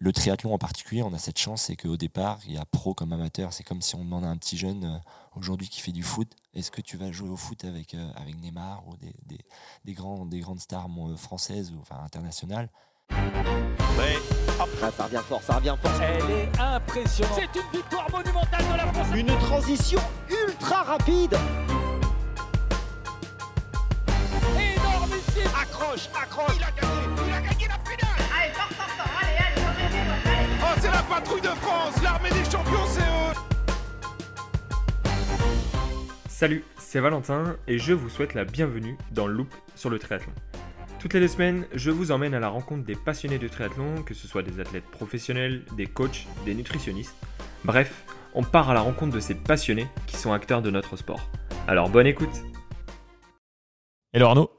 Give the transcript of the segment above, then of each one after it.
le triathlon en particulier, on a cette chance, c'est qu'au départ, il y a pro comme amateur. C'est comme si on demande à un petit jeune euh, aujourd'hui qui fait du foot, est-ce que tu vas jouer au foot avec, euh, avec Neymar ou des, des, des, grands, des grandes stars euh, françaises ou enfin, internationales? Ah, ça revient fort, ça revient fort. Elle est impressionnante. C'est une victoire monumentale de la France. Une transition ultra rapide. Énormissime. Accroche, accroche. Il a gagné, il a gagné la finale. Patrouille de France. L'armée des champions, c'est eux. Salut, c'est Valentin et je vous souhaite la bienvenue dans le Loop sur le triathlon. Toutes les deux semaines, je vous emmène à la rencontre des passionnés de triathlon, que ce soit des athlètes professionnels, des coachs, des nutritionnistes. Bref, on part à la rencontre de ces passionnés qui sont acteurs de notre sport. Alors bonne écoute Hello Arnaud,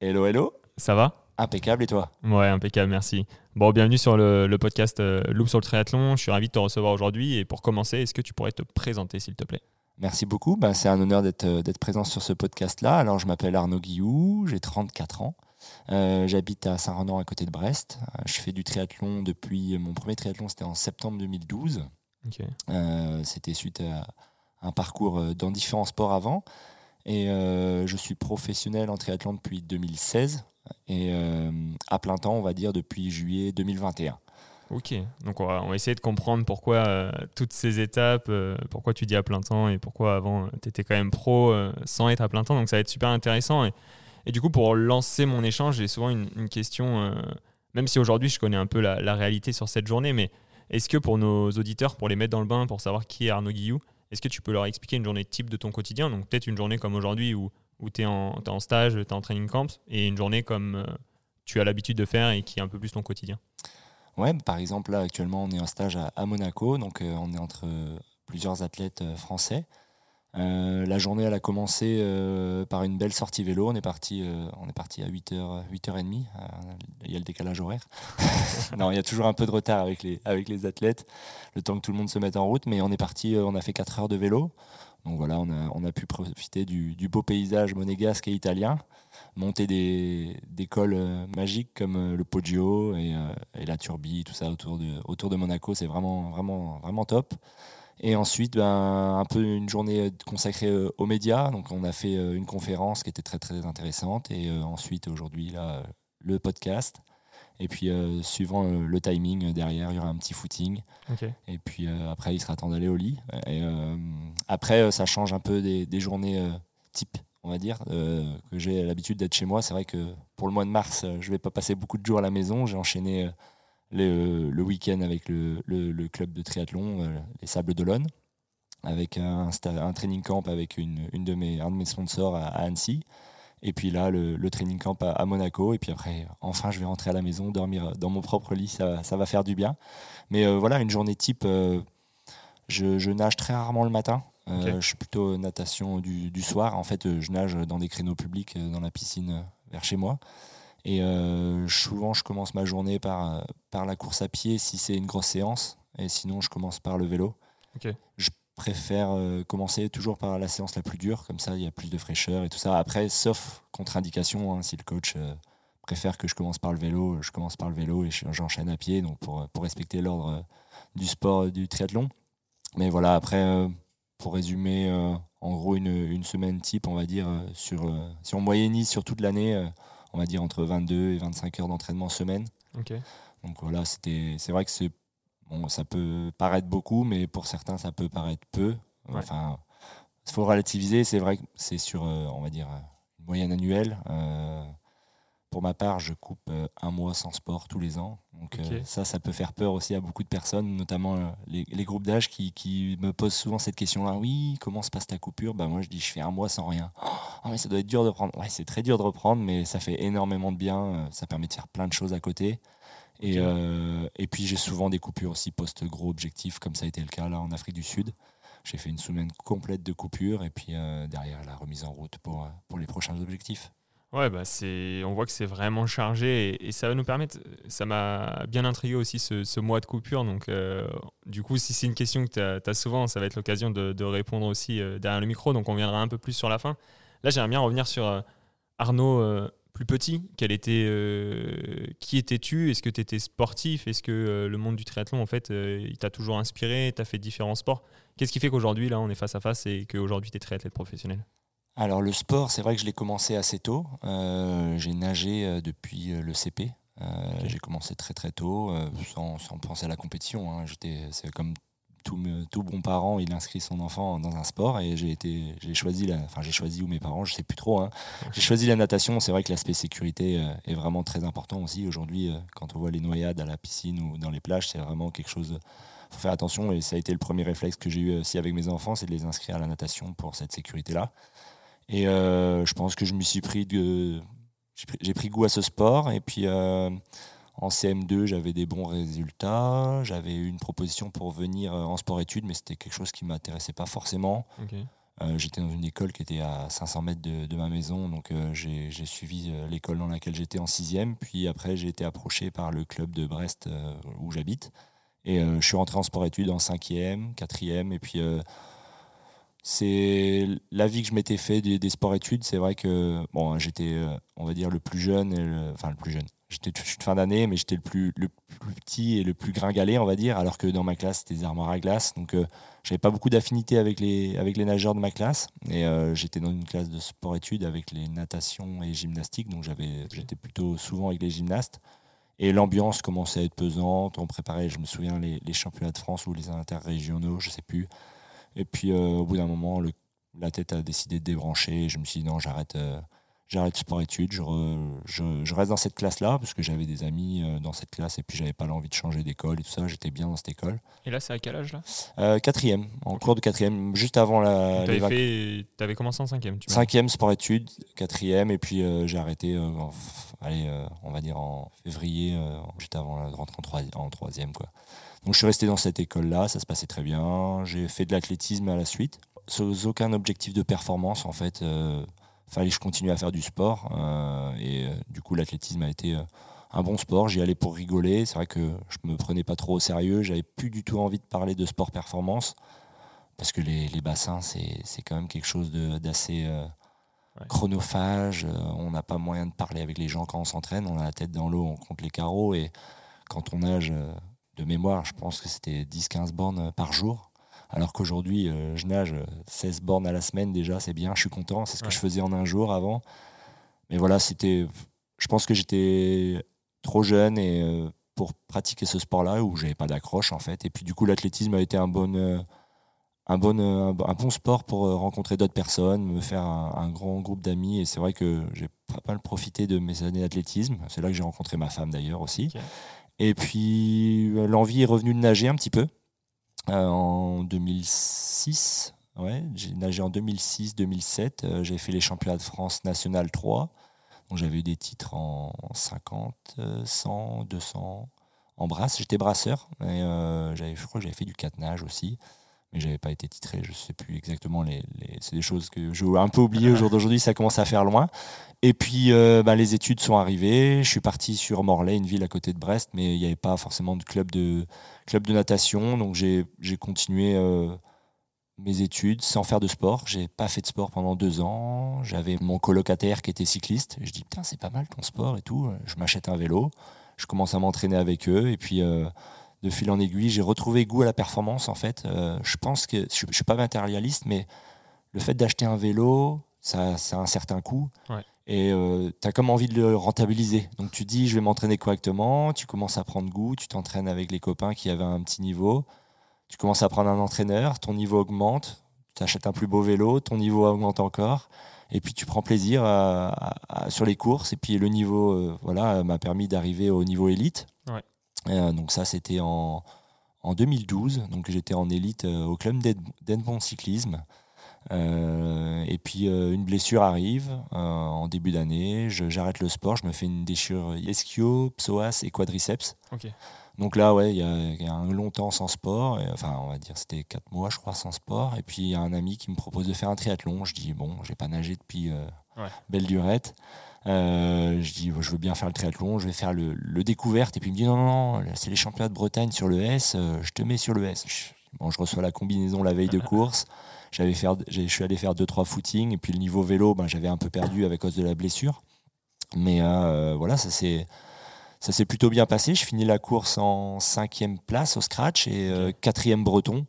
Hello, hello ça va? Impeccable et toi? Ouais, impeccable, merci. Bon, bienvenue sur le, le podcast euh, Loop sur le triathlon. Je suis ravi de te recevoir aujourd'hui et pour commencer, est-ce que tu pourrais te présenter s'il te plaît? Merci beaucoup. Ben, c'est un honneur d'être euh, d'être présent sur ce podcast-là. Alors, je m'appelle Arnaud Guillou, j'ai 34 ans. Euh, J'habite à Saint-Renan, à côté de Brest. Je fais du triathlon depuis. Mon premier triathlon, c'était en septembre 2012. Ok. Euh, c'était suite à un parcours dans différents sports avant. Et euh, je suis professionnel en triathlon depuis 2016 et euh, à plein temps, on va dire, depuis juillet 2021. Ok, donc on va, essayer de comprendre pourquoi euh, toutes ces étapes, euh, pourquoi tu dis à plein temps et pourquoi avant tu étais quand même pro sans être à plein temps. Donc ça va être super intéressant. Et, du coup, pour lancer mon échange, j'ai souvent une, question, même si aujourd'hui je connais un peu la, la réalité sur cette journée, mais est-ce que pour nos auditeurs, pour les mettre dans le bain, pour savoir qui est Arnaud Guillou, est-ce que tu peux leur expliquer une journée type de ton quotidien? Donc peut-être une journée comme aujourd'hui où, où tu es, t'es en stage, tu es en training camp, et une journée comme euh, tu as l'habitude de faire et qui est un peu plus ton quotidien. Ouais, par exemple, là, actuellement, on est en stage à, Monaco, donc euh, on est entre euh, plusieurs athlètes français. La journée, elle a commencé par une belle sortie vélo. On est parti, on est parti à 8h, 8h30. Euh, il y a le décalage horaire. non, il y a toujours un peu de retard avec les, avec les athlètes, le temps que tout le monde se mette en route. Mais on est parti, on a fait 4 heures de vélo. Donc voilà, on a, pu profiter du, beau paysage monégasque et italien, monter des, des cols euh, magiques comme euh, le Poggio et, euh, et la Turbie, tout ça autour de, Monaco. C'est vraiment, vraiment, top. Et ensuite, ben, un peu une journée consacrée aux médias. Donc, on a fait une conférence qui était très, très intéressante. Et ensuite, aujourd'hui, là, le podcast. Et puis, euh, suivant euh, le timing euh, derrière, il y aura un petit footing. Et puis, après, il sera temps d'aller au lit. Et après, ça change un peu des, des journées type, on va dire, que j'ai l'habitude d'être chez moi. C'est vrai que pour le mois de mars, je vais pas passer beaucoup de jours à la maison. J'ai enchaîné le, le week-end avec le, le- le club de triathlon, les Sables d'Olonne, avec un, training camp avec une, une de mes, un de mes sponsors à, à Annecy. Et puis là, le, le training camp à, à Monaco. Et puis après, enfin, je vais rentrer à la maison, dormir dans mon propre lit. Ça, ça va faire du bien. Mais euh, voilà, une journée type, euh, je, je nage très rarement le matin. Euh. Je suis plutôt natation du, du soir. En fait, je nage dans des créneaux publics, dans la piscine vers chez moi. Et souvent, je commence ma journée par, par la course à pied si c'est une grosse séance. Et sinon, je commence par le vélo. Ok. Je préfère euh, commencer toujours par la séance la plus dure. Comme ça, il y a plus de fraîcheur et tout ça. Après, sauf contre-indication, hein, si le coach euh, préfère que je commence par le vélo, je commence par le vélo et je- j'enchaîne à pied. Donc, pour, pour respecter l'ordre euh, du sport euh, du triathlon. Mais voilà, après, euh, pour résumer, euh, en gros, une, une semaine type, on va dire, euh, sur, euh, si on moyennise sur toute l'année, euh, on va dire entre 22 et 25 heures d'entraînement semaine. Donc voilà, c'est vrai que c'est, bon, ça peut paraître beaucoup, mais pour certains, ça peut paraître peu. Ouais. Enfin, il faut relativiser. C'est vrai que c'est sur, euh, on va dire, euh, une moyenne annuelle. Euh, pour ma part, je coupe un mois sans sport tous les ans. Donc ça, ça peut faire peur aussi à beaucoup de personnes, notamment les, les groupes d'âge qui, qui me posent souvent cette question-là. Oui, comment se passe ta coupure? Bah, Moi, je dis, je fais un mois sans rien. Oh, mais ça doit être dur de reprendre. Ouais, c'est très dur de reprendre, mais ça fait énormément de bien. Ça permet de faire plein de choses à côté. Et, euh, et puis j'ai souvent des coupures aussi post-gros objectifs, comme ça a été le cas là en Afrique du Sud. J'ai fait une semaine complète de coupures et puis euh, derrière la remise en route pour, euh, pour les prochains objectifs. Ouais, bah c'est, on voit que c'est vraiment chargé et, et ça va nous permettre. Ça m'a bien intrigué aussi ce, ce mois de coupure. Donc, euh, du coup, si c'est une question que tu as, souvent, ça va être l'occasion de, de répondre aussi derrière le micro. Donc, on viendra un peu plus sur la fin. Là, j'aimerais bien revenir sur Arnaud, plus petit, quel était, euh, qui étais-tu? Est-ce que tu étais sportif? Est-ce que euh, le monde du triathlon, en fait, euh, il t'a toujours inspiré Tu as fait différents sports? Qu'est-ce qui fait qu'aujourd'hui, là, on est face à face et qu'aujourd'hui, tu es triathlète professionnel? Alors le sport, c'est vrai que je l'ai commencé assez tôt. J'ai nagé depuis le CP. J'ai commencé très très tôt, sans, sans penser à la compétition. hein. J'étais, c'est comme tout, me- tout bon parent, il inscrit son enfant dans un sport et j'ai été, j'ai choisi la, enfin j'ai choisi ou mes parents, je sais plus trop. hein. J'ai choisi la natation. C'est vrai que l'aspect sécurité euh, est vraiment très important aussi aujourd'hui. euh, quand on voit les noyades à la piscine ou dans les plages, c'est vraiment quelque chose. Faut faire attention et ça a été le premier réflexe que j'ai eu aussi avec mes enfants, c'est de les inscrire à la natation pour cette sécurité-là. Et euh, je pense que je me suis pris de, j'ai pris, goût à ce sport. Et puis euh, en CM2, j'avais des bons résultats. J'avais eu une proposition pour venir euh, en sport-études, mais c'était quelque chose qui m'intéressait pas forcément. Euh, J'étais dans une école qui était à 500 mètres de, de ma maison, donc euh, j'ai j'ai suivi l'école dans laquelle j'étais en sixième. Puis après, j'ai été approché par le club de Brest euh, où j'habite. Et je suis rentré en sport-études en cinquième, quatrième. Et puis, c'est la vie que je m'étais fait des, des sports-études. C'est vrai que bon, j'étais, on va dire, le plus jeune, et le- enfin le plus jeune. J'étais je suis de fin d'année, mais j'étais le plus, le plus petit et le plus gringalé, on va dire, alors que dans ma classe, c'était des armoires à glace. Donc, euh, j'avais pas beaucoup d'affinité avec les, avec les nageurs de ma classe. Et euh, j'étais dans une classe de sport-études avec les natations et gymnastiques. Donc j'avais, j'étais plutôt souvent avec les gymnastes. Et l'ambiance commençait à être pesante. On préparait, je me souviens, les, championnats de France ou les interrégionaux, je sais plus. Et puis euh, au bout d'un moment, la tête a décidé de débrancher. Je me suis dit non, j'arrête. J'arrête sport-études, je, re- je, je reste dans cette classe-là parce que j'avais des amis euh, dans cette classe et puis j'avais pas l'envie de changer d'école et tout ça, j'étais bien dans cette école. Et là, c'est à quel âge là? Euh, quatrième, en cours de quatrième, juste avant la, Tu avais, commencé en cinquième, tu dit. Cinquième sport-études, quatrième, et puis euh, j'ai arrêté, euh, en allez, on va dire en février, juste avant la rentrée en, troi- en troisième. Quoi. Donc je suis resté dans cette école-là, ça se passait très bien. J'ai fait de l'athlétisme à la suite, sans aucun objectif de performance en fait. euh, fallait que je continue à faire du sport, euh, et euh, du coup l'athlétisme a été euh, un bon sport. J'y allais pour rigoler. C'est vrai que je me prenais pas trop au sérieux. J'avais plus du tout envie de parler de sport performance parce que les, les bassins, c'est c'est quand même quelque chose d'assez euh, Ouais. chronophage. On n'a pas moyen de parler avec les gens quand on s'entraîne. On a la tête dans l'eau, on compte les carreaux. Et quand on nage de mémoire, je pense que c'était 10-15 bornes par jour. Alors qu'aujourd'hui, euh, je nage euh, 16 bornes à la semaine déjà, c'est bien, je suis content. C'est ce que Ouais. je faisais en un jour avant. Mais voilà, c'était. Je pense que j'étais trop jeune et euh, pour pratiquer ce sport-là où j'avais pas d'accroche en fait. Et puis du coup, l'athlétisme a été un bon, euh, un bon, euh, un, bon- un bon sport pour euh, rencontrer d'autres personnes, me faire un, un grand groupe d'amis. Et c'est vrai que j'ai pas mal profité de mes années d'athlétisme. C'est là que j'ai rencontré ma femme d'ailleurs aussi. Et puis euh, l'envie est revenue de nager un petit peu euh, en 2006. Ouais, j'ai nagé en 2006-2007. Euh, j'ai fait les championnats de France national 3. Donc j'avais eu des titres en 50, euh, 100, 200 en brasse. J'étais brasseur. Et, euh, je crois que j'avais fait du 4 nage aussi. Mais j'avais pas été titré. Je sais plus exactement. Les, les- c'est des choses que j'ai un peu oubliées au jour d'aujourd'hui. Ça commence à faire loin. Et puis euh, bah, les études sont arrivées. Je suis parti sur Morlaix, une ville à côté de Brest. Mais il n'y avait pas forcément de club de, club de natation. Donc j'ai, continué euh, mes études sans faire de sport. J'ai pas fait de sport pendant deux ans. J'avais mon colocataire qui était cycliste. Je dis putain c'est pas mal ton sport et tout. Je m'achète un vélo. Je commence à m'entraîner avec eux et puis euh, de fil en aiguille j'ai retrouvé goût à la performance en fait. Euh, je pense que je, je suis pas matérialiste mais le fait d'acheter un vélo ça, ça a un certain coût. Ouais. Et tu as comme envie de le rentabiliser. Donc tu dis, je vais m'entraîner correctement, tu commences à prendre goût, tu t'entraînes avec les copains qui avaient un petit niveau, tu commences à prendre un entraîneur, ton niveau augmente, tu achètes un plus beau vélo, ton niveau augmente encore, et puis tu prends plaisir à- à- à- sur les courses, et puis le niveau euh, voilà, m'a permis d'arriver au niveau élite. Euh, donc ça, c'était en, en 2012, donc j'étais en élite euh, au club d'Ed- d'Edmond Cyclisme. Euh, et puis euh, une blessure arrive euh, en début d'année, j'arrête le sport, je me fais une déchirure ischio, psoas et quadriceps. Donc là, ouais, il y, a- il y a un long temps sans sport. et, enfin, on va dire c'était 4 mois, je crois, sans sport. Et puis il y a un ami qui me propose de faire un triathlon. Je dis bon, j'ai pas nagé depuis Ouais. belle durette. Euh, je dis je veux bien faire le triathlon, je vais faire le, le découverte. Et puis il me dit non, non, non, c'est les championnats de Bretagne sur le S. euh, je te mets sur le S. Je, bon, je reçois la combinaison la veille de course. J'avais faire, je suis allé faire deux trois footings et puis le niveau vélo, ben, j'avais un peu perdu avec cause de la blessure. Mais euh, voilà, ça s'est ça s'est plutôt bien passé. Je finis la course en cinquième place au scratch et euh, quatrième breton.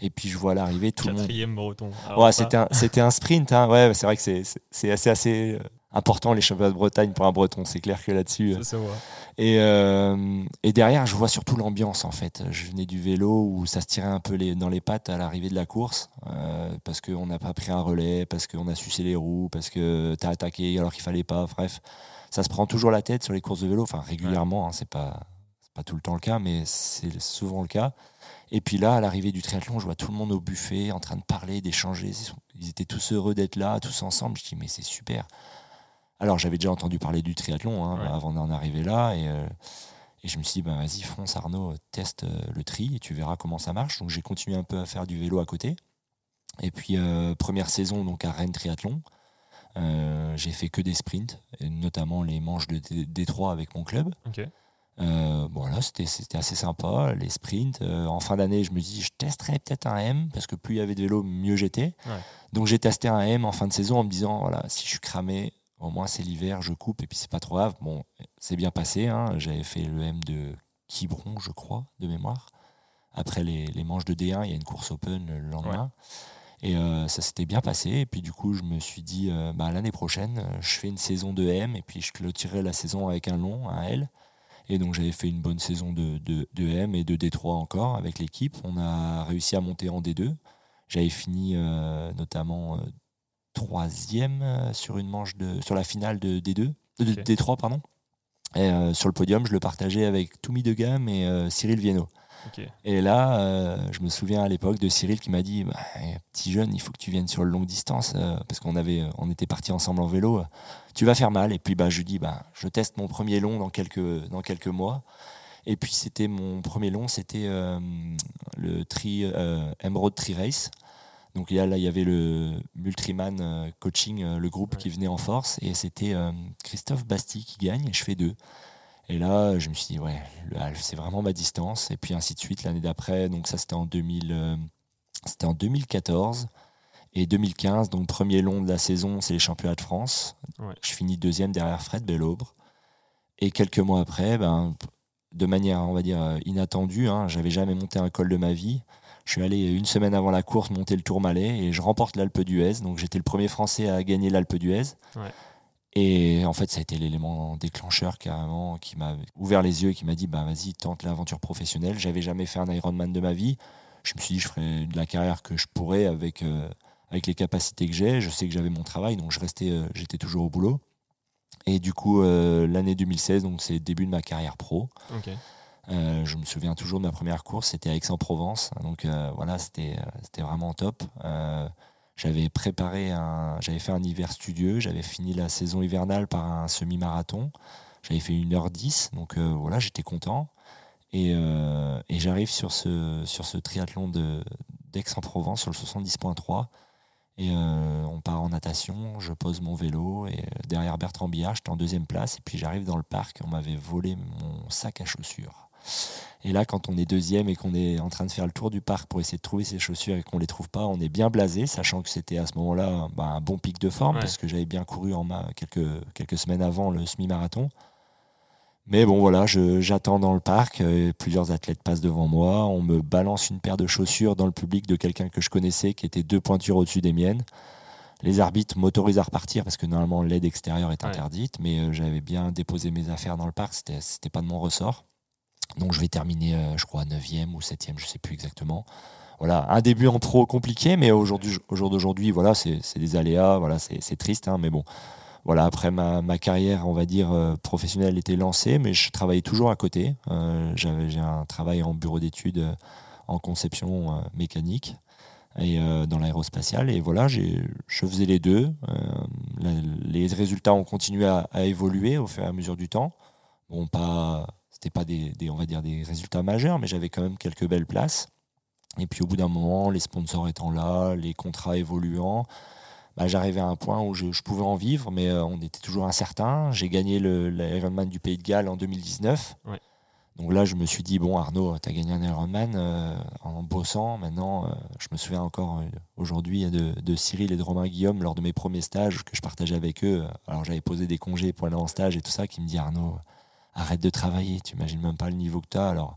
Et puis je vois à l'arrivée tout le monde. Quatrième breton. Ouais, c'était un, sprint. Hein. Ouais, c'est vrai que c'est, assez, assez important les championnats de Bretagne pour un breton. C'est clair que là-dessus. euh. Et, euh, et derrière, je vois surtout l'ambiance en fait. Je venais du vélo où ça se tirait un peu les, dans les pattes à l'arrivée de la course euh, parce qu'on n'a pas pris un relais, parce qu'on a sucé les roues, parce que tu as attaqué alors qu'il fallait pas. Bref, ça se prend toujours la tête sur les courses de vélo, enfin régulièrement, hein, c'est pas, pas tout le temps le cas, mais c'est souvent le cas. Et puis là, à l'arrivée du triathlon, je vois tout le monde au buffet en train de parler, d'échanger. Ils étaient tous heureux d'être là, tous ensemble. Je dis, mais c'est super. Alors, j'avais déjà entendu parler du triathlon hein, Ouais. avant d'en arriver là. Et, euh, et je me suis dit, bah, vas-y, fonce Arnaud, teste euh, le tri et tu verras comment ça marche. Donc, j'ai continué un peu à faire du vélo à côté. Et puis, euh, première saison donc à Rennes Triathlon. Euh, j'ai fait que des sprints, notamment les manches de Détroit avec mon club. Euh, bon, là, c'était c'était assez sympa, les sprints. Euh, en fin d'année, je me dis, je testerais peut-être un M, parce que plus il y avait de vélo, mieux j'étais. Ouais. Donc, j'ai testé un M en fin de saison en me disant, voilà, si je suis cramé, au moins c'est l'hiver, je coupe, et puis c'est pas trop grave. Bon, c'est bien passé. hein. J'avais fait le M de Quiberon, je crois, de mémoire. Après les, les manches de D1, il y a une course open le lendemain. Et euh, ça s'était bien passé. Et puis du coup, je me suis dit, euh, bah, l'année prochaine, je fais une saison de M et puis je clôturerai la saison avec un long, un L. Et donc j'avais fait une bonne saison de, de, de M et de D3 encore avec l'équipe. On a réussi à monter en D2. J'avais fini euh, notamment troisième euh, sur une manche de sur la finale de D2, de Ok. D3 pardon. Et euh, sur le podium, je le partageais avec Toumi de Gamme et euh, Cyril Viennot. Ok. Et là, euh, je me souviens à l'époque de Cyril qui m'a dit bah, eh, Petit jeune, il faut que tu viennes sur le longue distance, euh, parce qu'on avait, on était partis ensemble en vélo. euh, tu vas faire mal. Et puis, bah, je lui dis bah, Je teste mon premier long dans quelques, dans quelques mois. Et puis, c'était mon premier long, c'était le tri, Emerald Tri Race. Donc là, là, il y avait le Multriman euh, Coaching, euh, le groupe Ouais. qui venait en force. Et c'était euh, Christophe Basti qui gagne, et je fais deux. Et là, je me suis dit, ouais, le half, c'est vraiment ma distance. Et puis ainsi de suite l'année d'après. Donc ça, c'était en, 2000, euh, c'était en 2014. Et 2015, donc premier long de la saison, c'est les championnats de France. Ouais. Je finis deuxième derrière Fred Bellobre. Et quelques mois après, ben, de manière, on va dire, inattendue, hein, j'avais jamais monté un col de ma vie. Je suis allé une semaine avant la course monter le Tourmalet et je remporte l'Alpe d'Huez. Donc j'étais le premier Français à gagner l'Alpe d'Huez. Ouais. Et en fait, ça a été l'élément déclencheur carrément qui m'a ouvert les yeux et qui m'a dit bah vas-y, tente l'aventure professionnelle. J'avais jamais fait un Ironman de ma vie. Je me suis dit je ferais de la carrière que je pourrais avec euh, avec les capacités que j'ai. Je sais que j'avais mon travail, donc je restais, euh, j'étais toujours au boulot. Et du coup, euh, l'année 2016, donc c'est le début de ma carrière pro. Euh, je me souviens toujours de ma première course, c'était à Aix-en-Provence. Donc euh, voilà, c'était euh, c'était vraiment top. J'avais préparé un, j'avais fait un hiver studieux, j'avais fini la saison hivernale par un semi-marathon. J'avais fait 1h10, donc voilà, j'étais content. Et, j'arrive sur ce, sur ce triathlon d'Aix-en-Provence, sur le 70.3. Et on part en natation, je pose mon vélo et derrière Bertrand Billard, j'étais en deuxième place. Et puis j'arrive dans le parc, on m'avait volé mon sac à chaussures. Et là, quand on est deuxième et qu'on est en train de faire le tour du parc pour essayer de trouver ses chaussures et qu'on les trouve pas, on est bien blasé, sachant que c'était à ce moment-là bah, un bon pic de forme Ouais. parce que j'avais bien couru en ma quelques, quelques semaines avant le semi-marathon. Mais bon, voilà, j'attends dans le parc, euh, plusieurs athlètes passent devant moi, on me balance une paire de chaussures dans le public de quelqu'un que je connaissais qui était deux pointures au-dessus des miennes. Les arbitres m'autorisent à repartir parce que normalement l'aide extérieure est Ouais. interdite, mais euh, j'avais bien déposé mes affaires dans le parc, c'était pas de mon ressort. Donc je vais terminer, euh, je crois, 9e ou 7e, je sais plus exactement. Voilà, un début en pro compliqué, mais aujourd'hui, au jour d'aujourd'hui, voilà, c'est des aléas, voilà, c'est triste, hein, mais bon. Voilà, après ma, carrière, on va dire, euh, professionnelle était lancée, mais je travaillais toujours à côté. Euh, J'ai un travail en bureau d'études en conception mécanique et dans l'aérospatiale. Et voilà, je faisais les deux. Les résultats ont continué à, à évoluer au fur et à mesure du temps. Bon, pas, c'était pas des, des- on va dire des résultats majeurs, mais j'avais quand même quelques belles places. Et puis au bout d'un moment, les sponsors étant là, les contrats évoluant, bah, j'arrivais à un point où je, je pouvais en vivre, mais euh, on était toujours incertain. J'ai gagné le l'Ironman du Pays de Galles en 2019. Ouais. Donc là, je me suis dit, bon, Arnaud, tu as gagné un Ironman euh, en bossant. Maintenant, euh, je me souviens encore aujourd'hui de, de Cyril et de Romain Guillaume lors de mes premiers stages que je partageais avec eux. Alors, j'avais posé des congés pour aller en stage et tout ça, qui me dit, Arnaud, arrête de travailler, tu imagines même pas le niveau que tu as. Alors,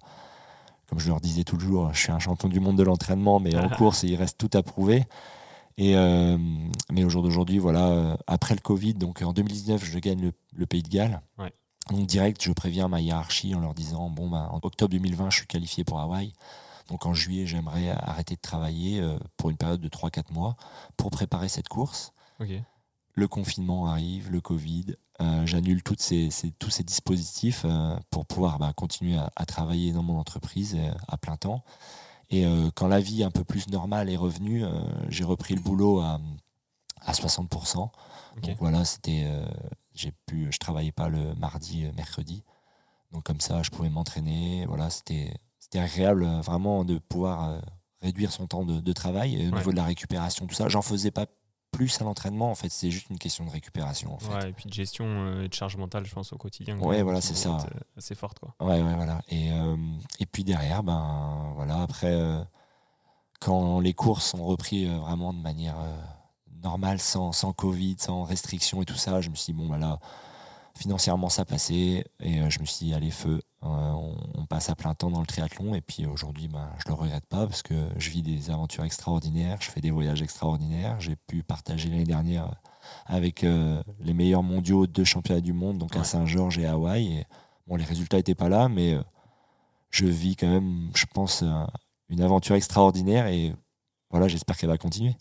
comme je leur disais toujours, je suis un champion du monde de l'entraînement, mais en course, il reste tout à prouver. Et euh, mais au jour d'aujourd'hui, voilà, euh, après le Covid, donc en 2019, je gagne le, le Pays de Galles. Ouais. Donc direct, je préviens ma hiérarchie en leur disant bon ben en octobre 2020, je suis qualifié pour Hawaï. Donc en juillet, j'aimerais arrêter de travailler euh, pour une période de 3-4 mois pour préparer cette course. Le confinement arrive, le Covid. euh, J'annule ces, ces- tous ces dispositifs euh, pour pouvoir bah, continuer à, à travailler dans mon entreprise euh, à plein temps. Et quand la vie un peu plus normale est revenue, j'ai repris le boulot à, à 60%. Ok. Donc voilà, c'était, j'ai pu, je travaillais pas le mardi, mercredi. Donc comme ça, je pouvais m'entraîner. Voilà, c'était, c'était agréable vraiment de pouvoir réduire son temps de, de travail. Et au Ouais. niveau de la récupération, tout ça, j'en faisais pas plus à l'entraînement. En fait, c'est juste une question de récupération. En fait. Ouais, et puis de gestion euh, et de charge mentale, je pense, au quotidien. Ouais, voilà, c'est ça. être, euh, assez forte, quoi. Ouais, ouais, voilà. Et, euh, et puis derrière, ben voilà, après, euh, quand les courses ont repris vraiment de manière normale, sans, sans Covid, sans restrictions et tout ça, je me suis dit, bon, voilà, financièrement, ça passait. Et euh, je me suis dit, allez, feu, euh, on, on passe à plein temps dans le triathlon. Et puis aujourd'hui, ben, je le regrette pas parce que je vis des aventures extraordinaires, je fais des voyages extraordinaires. J'ai pu partager l'année dernière avec euh, les meilleurs mondiaux de championnats du monde, donc à. Saint-Georges et à Hawaï. Et, Bon, les résultats n'étaient pas là, mais euh, je vis quand même, je pense, un- une aventure extraordinaire et voilà, j'espère qu'elle va continuer.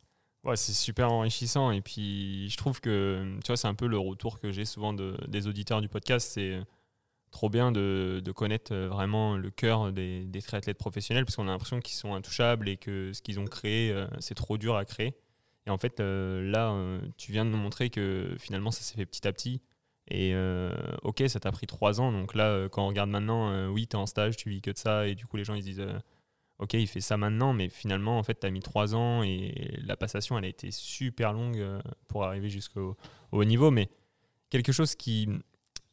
Ouais, c'est super enrichissant. Et puis, je trouve que, tu vois, c'est un peu le retour que j'ai souvent de- des auditeurs du podcast. C'est trop bien de, de connaître euh, vraiment le cœur des, des triathlètes professionnels parce qu'on a l'impression qu'ils sont intouchables et que ce qu'ils ont créé, euh, c'est trop dur à créer. Et en fait, euh, là, tu viens de nous montrer que finalement, ça s'est fait petit à petit. Et ok, ça t'a pris trois ans. Donc là, quand on regarde maintenant, oui, tu es en stage, tu vis que de ça. Et du coup, les gens, ils se disent, euh, ok, il fait ça maintenant. Mais finalement, en fait, tu as mis trois ans et la passation, elle a été super longue euh, pour arriver jusqu'au au haut niveau. Mais quelque chose qui,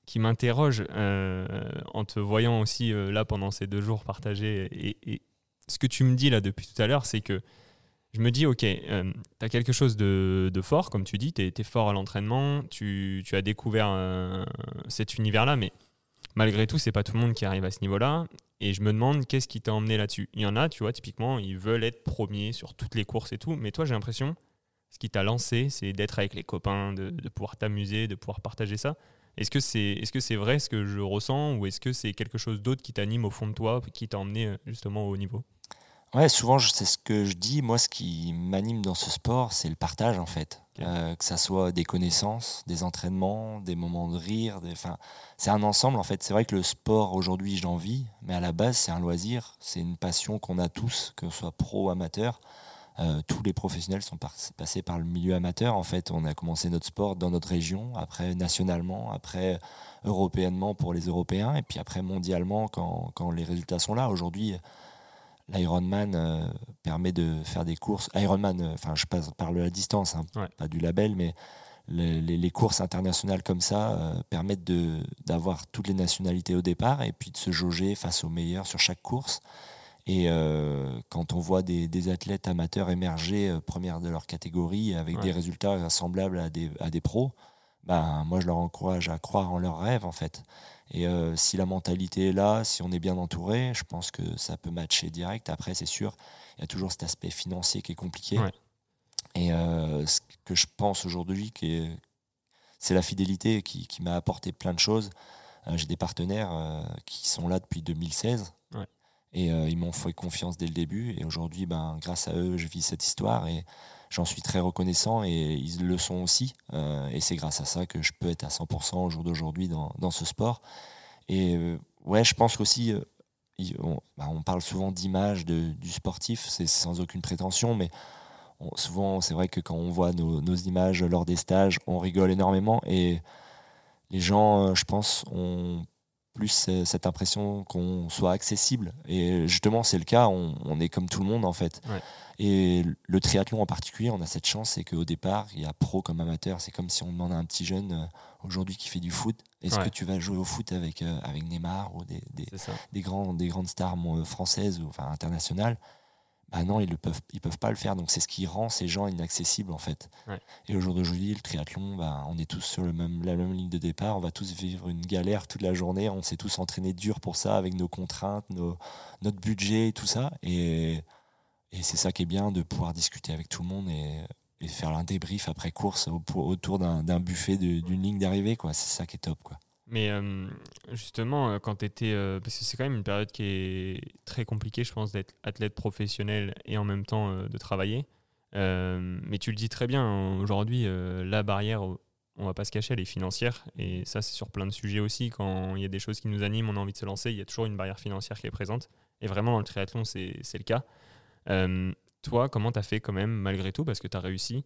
qui m'interroge euh, en te voyant aussi euh, là pendant ces deux jours partagés. Et, ce que tu me dis là depuis tout à l'heure, c'est que je me dis, ok, tu as quelque chose de, de fort, comme tu dis, tu es, fort à l'entraînement, tu, tu as découvert euh, cet univers-là, mais malgré tout, c'est pas tout le monde qui arrive à ce niveau-là. Et je me demande qu'est-ce qui t'a emmené là-dessus. Il y en a, tu vois, typiquement, ils veulent être premiers sur toutes les courses et tout, mais toi, j'ai l'impression, ce qui t'a lancé, c'est d'être avec les copains, de, pouvoir t'amuser, de pouvoir partager ça. Est-ce que c'est est -ce c'est vrai ce que je ressens ou est-ce que c'est quelque chose d'autre qui t'anime au fond de toi, qui t'a emmené euh, justement au haut niveau? Ouais, souvent, c'est ce que je dis. Moi, ce qui m'anime dans ce sport, c'est le partage, en fait. Euh, que ça soit des connaissances, des entraînements, des moments de rire. Des... Enfin, c'est un ensemble, en fait. C'est vrai que le sport, aujourd'hui, j'en vis, mais à la base, c'est un loisir. C'est une passion qu'on a tous, que ce soit pro ou amateur. Euh, tous les professionnels sont par- passés par le milieu amateur. En fait, on a commencé notre sport dans notre région, après nationalement, après européennement pour les Européens, et puis après mondialement quand, quand les résultats sont là. Aujourd'hui, l'Ironman euh, permet de faire des courses. Ironman, euh, enfin, je passe- parle de la distance, hein, Ouais. pas du label, mais les, les- les courses internationales comme ça euh, permettent d'avoir toutes les nationalités au départ et puis de se jauger face aux meilleurs sur chaque course. Et euh, quand on voit des, des athlètes amateurs émerger euh, première de leur catégorie avec Ouais. des résultats semblables à des, à des pros, ben, moi je leur encourage à croire en leurs rêves en fait. Et euh, si la mentalité est là, si on est bien entouré, je pense que ça peut matcher direct. Après, c'est sûr, il y a toujours cet aspect financier qui est compliqué. Ouais. Et euh, ce que je pense aujourd'hui, c'est la fidélité qui, qui m'a apporté plein de choses. Euh, J'ai des partenaires qui sont là depuis 2016. Ouais. Et ils m'ont fait confiance dès le début. Et aujourd'hui, ben, grâce à eux, je vis cette histoire. Et j'en suis très reconnaissant. Et ils le sont aussi. Euh, et c'est grâce à ça que je peux être à 100% au jour d'aujourd'hui dans, dans ce sport. Et euh, ouais, je pense qu'aussi, euh, bah, on parle souvent d'image du sportif. C'est sans aucune prétention. Mais souvent, c'est vrai que quand on voit nos, nos images lors des stages, on rigole énormément. Et les gens, je pense, ont plus euh, cette impression qu'on soit accessible. Et justement, c'est le cas, on, on est comme tout le monde en fait. Ouais. Et le triathlon en particulier, on a cette chance, c'est qu'au départ, il y a pro comme amateur. C'est comme si on demande à un petit jeune euh, aujourd'hui qui fait du foot, est-ce Ouais. que tu vas jouer au foot avec, euh, avec Neymar ou des, des, grands, des grandes stars françaises ou enfin, internationales? Bah non, ils ne peuvent, ils peuvent pas le faire. Donc c'est ce qui rend ces gens inaccessibles en fait. Ouais. Et au jour d'aujourd'hui, le triathlon, bah, on est tous sur le même, la même ligne de départ. On va tous vivre une galère toute la journée. On s'est tous entraînés dur pour ça, avec nos contraintes, nos, notre budget et tout ça. Et, et c'est ça qui est bien de pouvoir discuter avec tout le monde et, et faire un débrief après course au- autour d'un buffet d'une ligne d'arrivée. quoi. C'est ça qui est top. Quoi. Mais euh, justement, euh, quand tu étais. parce que c'est quand même une période qui est très compliquée, je pense, d'être athlète professionnel et en même temps euh, de travailler. Euh, mais tu le dis très bien, aujourd'hui, euh, la barrière, on va pas se cacher, elle est financière. Et ça, c'est sur plein de sujets aussi. Quand il y a des choses qui nous animent, on a envie de se lancer, il y a toujours une barrière financière qui est présente. Et vraiment, dans le triathlon, c'est le cas. Euh, toi, comment tu as fait quand même, malgré tout, parce que tu as réussi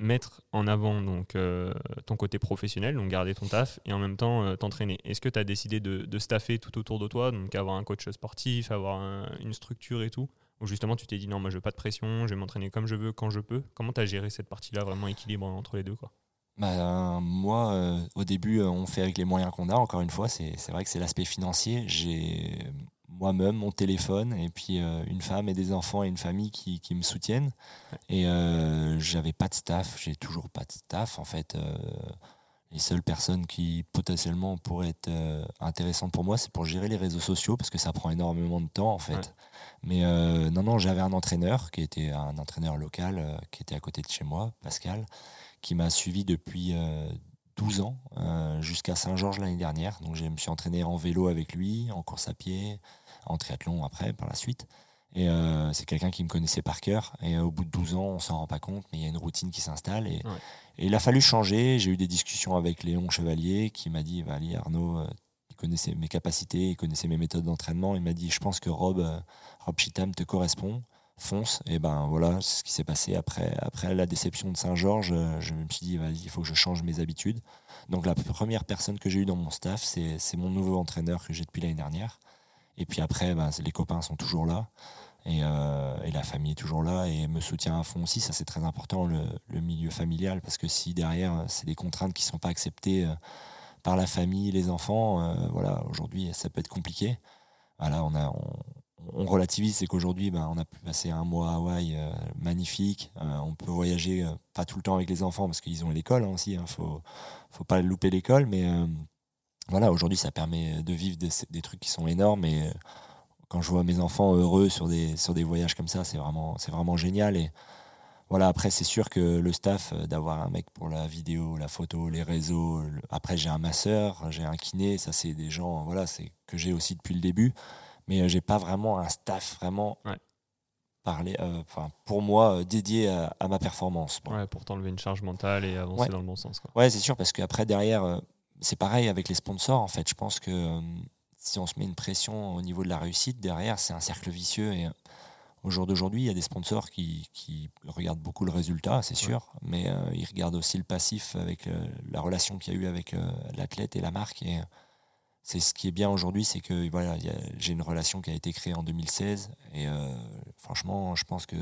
mettre en avant donc, euh, ton côté professionnel, donc garder ton taf, et en même temps euh, t'entraîner Est-ce que tu as décidé de, staffer tout autour de toi, donc avoir un coach sportif, avoir un- une structure et tout? Ou justement tu t'es dit non, moi je veux pas de pression, je vais m'entraîner comme je veux, quand je peux Comment tu as géré cette partie-là, vraiment équilibre entre les deux quoi? Bah, moi, euh, au début, on fait avec les moyens qu'on a. Encore une fois, c'est c'est vrai que c'est l'aspect financier. J'ai moi-même mon téléphone et puis euh, une femme et des enfants et une famille qui, qui me soutiennent. Et euh, j'avais pas de staff. J'ai toujours pas de staff. En fait, euh, les seules personnes qui potentiellement pourraient être euh, intéressantes pour moi, c'est pour gérer les réseaux sociaux parce que ça prend énormément de temps en fait. Ouais. Mais non, non, j'avais un entraîneur qui était un entraîneur local qui était à côté de chez moi, Pascal qui m'a suivi depuis 12 ans euh, jusqu'à Saint-Georges l'année dernière. Donc je me suis entraîné en vélo avec lui, en course à pied, en triathlon après, par la suite. Et euh, c'est quelqu'un qui me connaissait par cœur. Et euh, au bout de 12 ans, on s'en rend pas compte, mais il y a une routine qui s'installe. Et, Ouais. et il a fallu changer. J'ai eu des discussions avec Léon Chevalier qui m'a dit, Allez Arnaud, il connaissait mes capacités, il connaissait mes méthodes d'entraînement. Il m'a dit, je pense que Rob, Rob Chitam te correspond fonce. Et ben voilà, ce qui s'est passé après, après la déception de Saint-Georges. euh, Je me suis dit, vas-y, il faut que je change mes habitudes. Donc la première personne que j'ai eue dans mon staff, c'est mon nouveau entraîneur que j'ai depuis l'année dernière. Et puis après, ben, les copains sont toujours là. Et, euh, et la famille est toujours là et me soutient à fond aussi. Ça, c'est très important, le, milieu familial, parce que si derrière, c'est des contraintes qui ne sont pas acceptées euh, par la famille, les enfants, voilà, aujourd'hui, ça peut être compliqué. Voilà, on, a, on relativise, c'est qu'aujourd'hui, ben, on a pu passer un mois à Hawaï euh, magnifique. Euh, on peut voyager, euh, pas tout le temps avec les enfants, parce qu'ils ont l'école hein, aussi. Il faut, faut pas louper l'école, mais voilà, aujourd'hui, ça permet de vivre des, trucs qui sont énormes. Et quand je vois mes enfants heureux sur des, sur des voyages comme ça, c'est vraiment, vraiment génial. Et voilà, après, c'est sûr que le staff, d'avoir un mec pour la vidéo, la photo, les réseaux. Après, j'ai un masseur, j'ai un kiné. Ça, c'est des gens, voilà, c'est que j'ai aussi depuis le début. Mais euh, j'ai pas vraiment un staff vraiment Ouais. euh, pour moi, euh, dédié à, à ma performance. Bon. Ouais, pour t'enlever une charge mentale et avancer Ouais. dans le bon sens. Quoi. Ouais, c'est sûr, parce qu'après, derrière, c'est pareil avec les sponsors. En fait, je pense que euh, si on se met une pression au niveau de la réussite, derrière, c'est un cercle vicieux. Et au jour d'aujourd'hui, il y a des sponsors qui, qui regardent beaucoup le résultat, c'est sûr, mais euh, ils regardent aussi le passif avec la relation qu'il y a eu avec l'athlète et la marque. Et c'est ce qui est bien aujourd'hui, c'est que voilà, j'ai une relation qui a été créée en 2016. Et euh, franchement, je pense que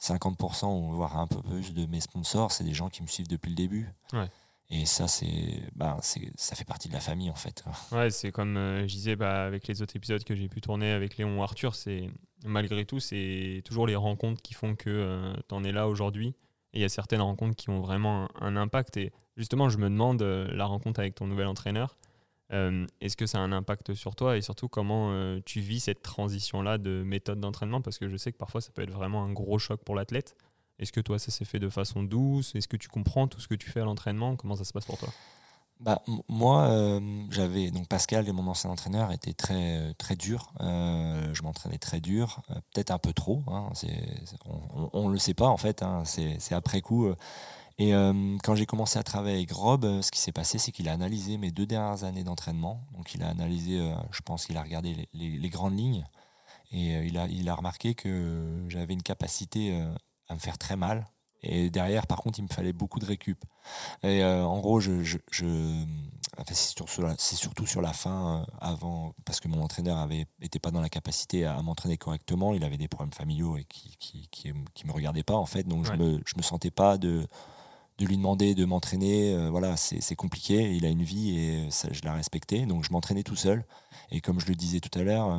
50% ou voire un peu plus de mes sponsors, c'est des gens qui me suivent depuis le début. Ouais. Et ça, c'est, c'est, ça fait partie de la famille, en fait. Ouais, c'est comme euh, je disais bah, avec les autres épisodes que j'ai pu tourner avec Léon ou Arthur, c'est malgré tout, c'est toujours les rencontres qui font que tu en es là aujourd'hui. Et il y a certaines rencontres qui ont vraiment un, un impact. Et justement, je me demande, euh, la rencontre avec ton nouvel entraîneur, euh, est-ce que ça a un impact sur toi et surtout comment euh, tu vis cette transition-là de méthode d'entraînement? Parce que je sais que parfois ça peut être vraiment un gros choc pour l'athlète. Est-ce que toi ça s'est fait de façon douce? Est-ce que tu comprends tout ce que tu fais à l'entraînement? Comment ça se passe pour toi? Bah, moi, euh, j'avais donc Pascal et mon ancien entraîneur étaient très très durs. Je m'entraînais très dur, peut-être un peu trop. Hein, on, on le sait pas en fait. hein, c'est après coup. Et euh, quand j'ai commencé à travailler avec Rob, euh, ce qui s'est passé, c'est qu'il a analysé mes deux dernières années d'entraînement. Donc, il a analysé, euh, je pense qu'il a regardé les, les- les grandes lignes et euh, il a il a remarqué que j'avais une capacité à me faire très mal Et derrière, par contre, il me fallait beaucoup de récup. Et en gros, je, je, je- enfin, c'est surtout, sur la- c'est surtout sur la fin, avant, parce que mon entraîneur avait n'était pas dans la capacité à, m'entraîner correctement. Il avait des problèmes familiaux et qui qui, qui, qui me regardait pas en fait. Donc Ouais. je me je me sentais pas de de lui demander de m'entraîner. euh, voilà, c'est compliqué. Il a une vie et ça, je la respectais. Donc je m'entraînais tout seul. Et comme je le disais tout à l'heure, euh,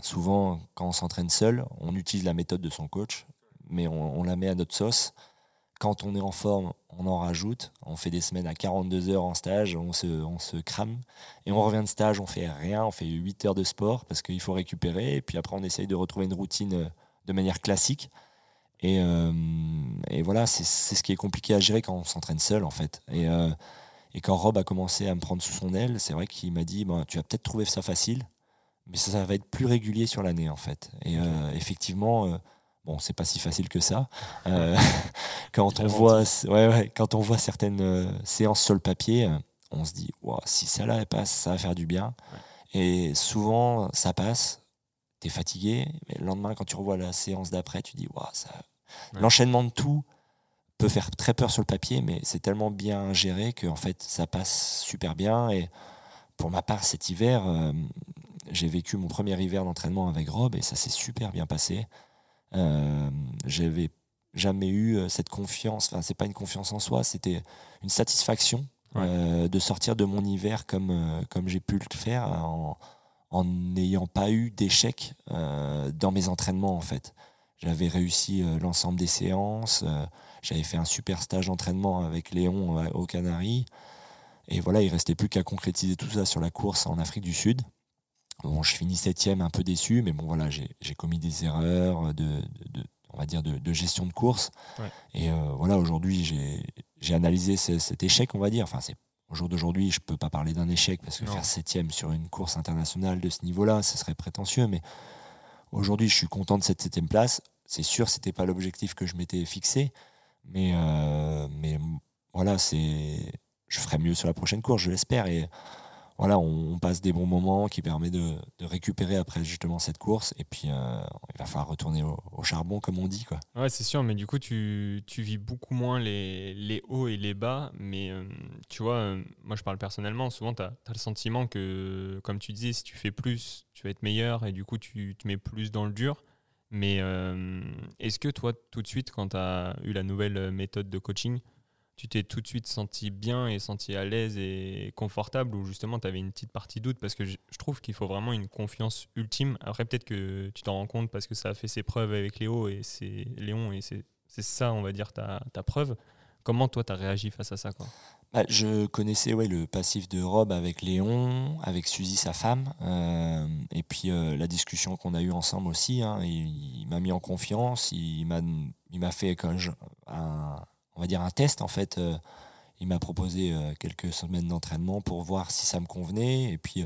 souvent quand on s'entraîne seul, on utilise la méthode de son coach, mais on, la met à notre sauce. Quand on est en forme, on en rajoute. On fait des semaines à 42 heures en stage, on se, on se crame. Et on revient de stage, on fait rien, on fait 8 heures de sport parce qu'il faut récupérer. Et puis après, on essaye de retrouver une routine euh, de manière classique. Et, euh, et voilà, c'est ce qui est compliqué à gérer quand on s'entraîne seul, en fait. Et, euh, et quand Rob a commencé à me prendre sous son aile, c'est vrai qu'il m'a dit Bon, Tu vas peut-être trouver ça facile, mais ça, ça va être plus régulier sur l'année, en fait. Et euh, effectivement, bon, c'est pas si facile que ça. Euh, quand, on voit, ouais, ouais, quand on voit certaines euh, séances sur le papier, euh, on se dit Ouah, Si celle-là elle passe, ça va faire du bien. Et souvent, ça passe. T'es fatigué, mais le lendemain, quand tu revois la séance d'après, tu dis Ouah, ça, Ouais. L'enchaînement de tout peut faire très peur sur le papier, mais c'est tellement bien géré que en fait, ça passe super bien. Et pour ma part, cet hiver, euh, j'ai vécu mon premier hiver d'entraînement avec Rob et ça s'est super bien passé. Euh, J'avais jamais eu euh, cette confiance. Enfin, c'est pas une confiance en soi, c'était une satisfaction Ouais. euh, de sortir de mon hiver comme, comme j'ai pu le faire en n'ayant pas eu d'échec dans mes entraînements en fait. J'avais réussi euh, l'ensemble des séances, euh, j'avais fait un super stage d'entraînement avec Léon euh, aux Canaries. Et voilà, il restait plus qu'à concrétiser tout ça sur la course en Afrique du Sud. Bon, je finis septième, un peu déçu, mais bon voilà, j'ai commis des erreurs de, de- de- on va dire de, de gestion de course. Ouais. Et euh, voilà, aujourd'hui, j'ai j'ai analysé ce- cet échec, on va dire. Enfin, c'est au jour d'aujourd'hui, je peux pas parler d'un échec parce que Non. faire septième sur une course internationale de ce niveau-là, ce serait prétentieux. Mais aujourd'hui, je suis content de cette septième place. C'est sûr, c'était pas l'objectif que je m'étais fixé, mais euh, mais voilà, c'est je ferai mieux sur la prochaine course, je l'espère. Et voilà, on, passe des bons moments qui permet de, récupérer après justement cette course. Et puis, euh, il va falloir retourner au, charbon, comme on dit. Quoi. Ouais, c'est sûr, mais du coup, tu, tu vis beaucoup moins les, les hauts et les bas. Mais euh, tu vois, moi, je parle personnellement. Souvent, tu as, le sentiment que, comme tu disais, si tu fais plus, tu vas être meilleur et du coup, tu te mets plus dans le dur. Mais euh, est-ce que toi, tout de suite, quand tu as eu la nouvelle euh, méthode de coaching, tu t'es tout de suite senti bien et senti à l'aise et confortable ou justement tu avais une petite partie doute? Parce que je trouve qu'il faut vraiment une confiance ultime. Après peut-être que tu t'en rends compte parce que ça a fait ses preuves avec Léo et c'est Léon et c'est ça on va dire ta preuve. Comment toi tu as réagi face à ça Bah, je connaissais ouais, le passif de Rob avec Léon, avec Suzy, sa femme, euh, et puis euh, la discussion qu'on a eue ensemble aussi. hein, il m'a mis en confiance, il m'a fait un, on va dire un test en fait. euh, il m'a proposé quelques semaines d'entraînement pour voir si ça me convenait, et puis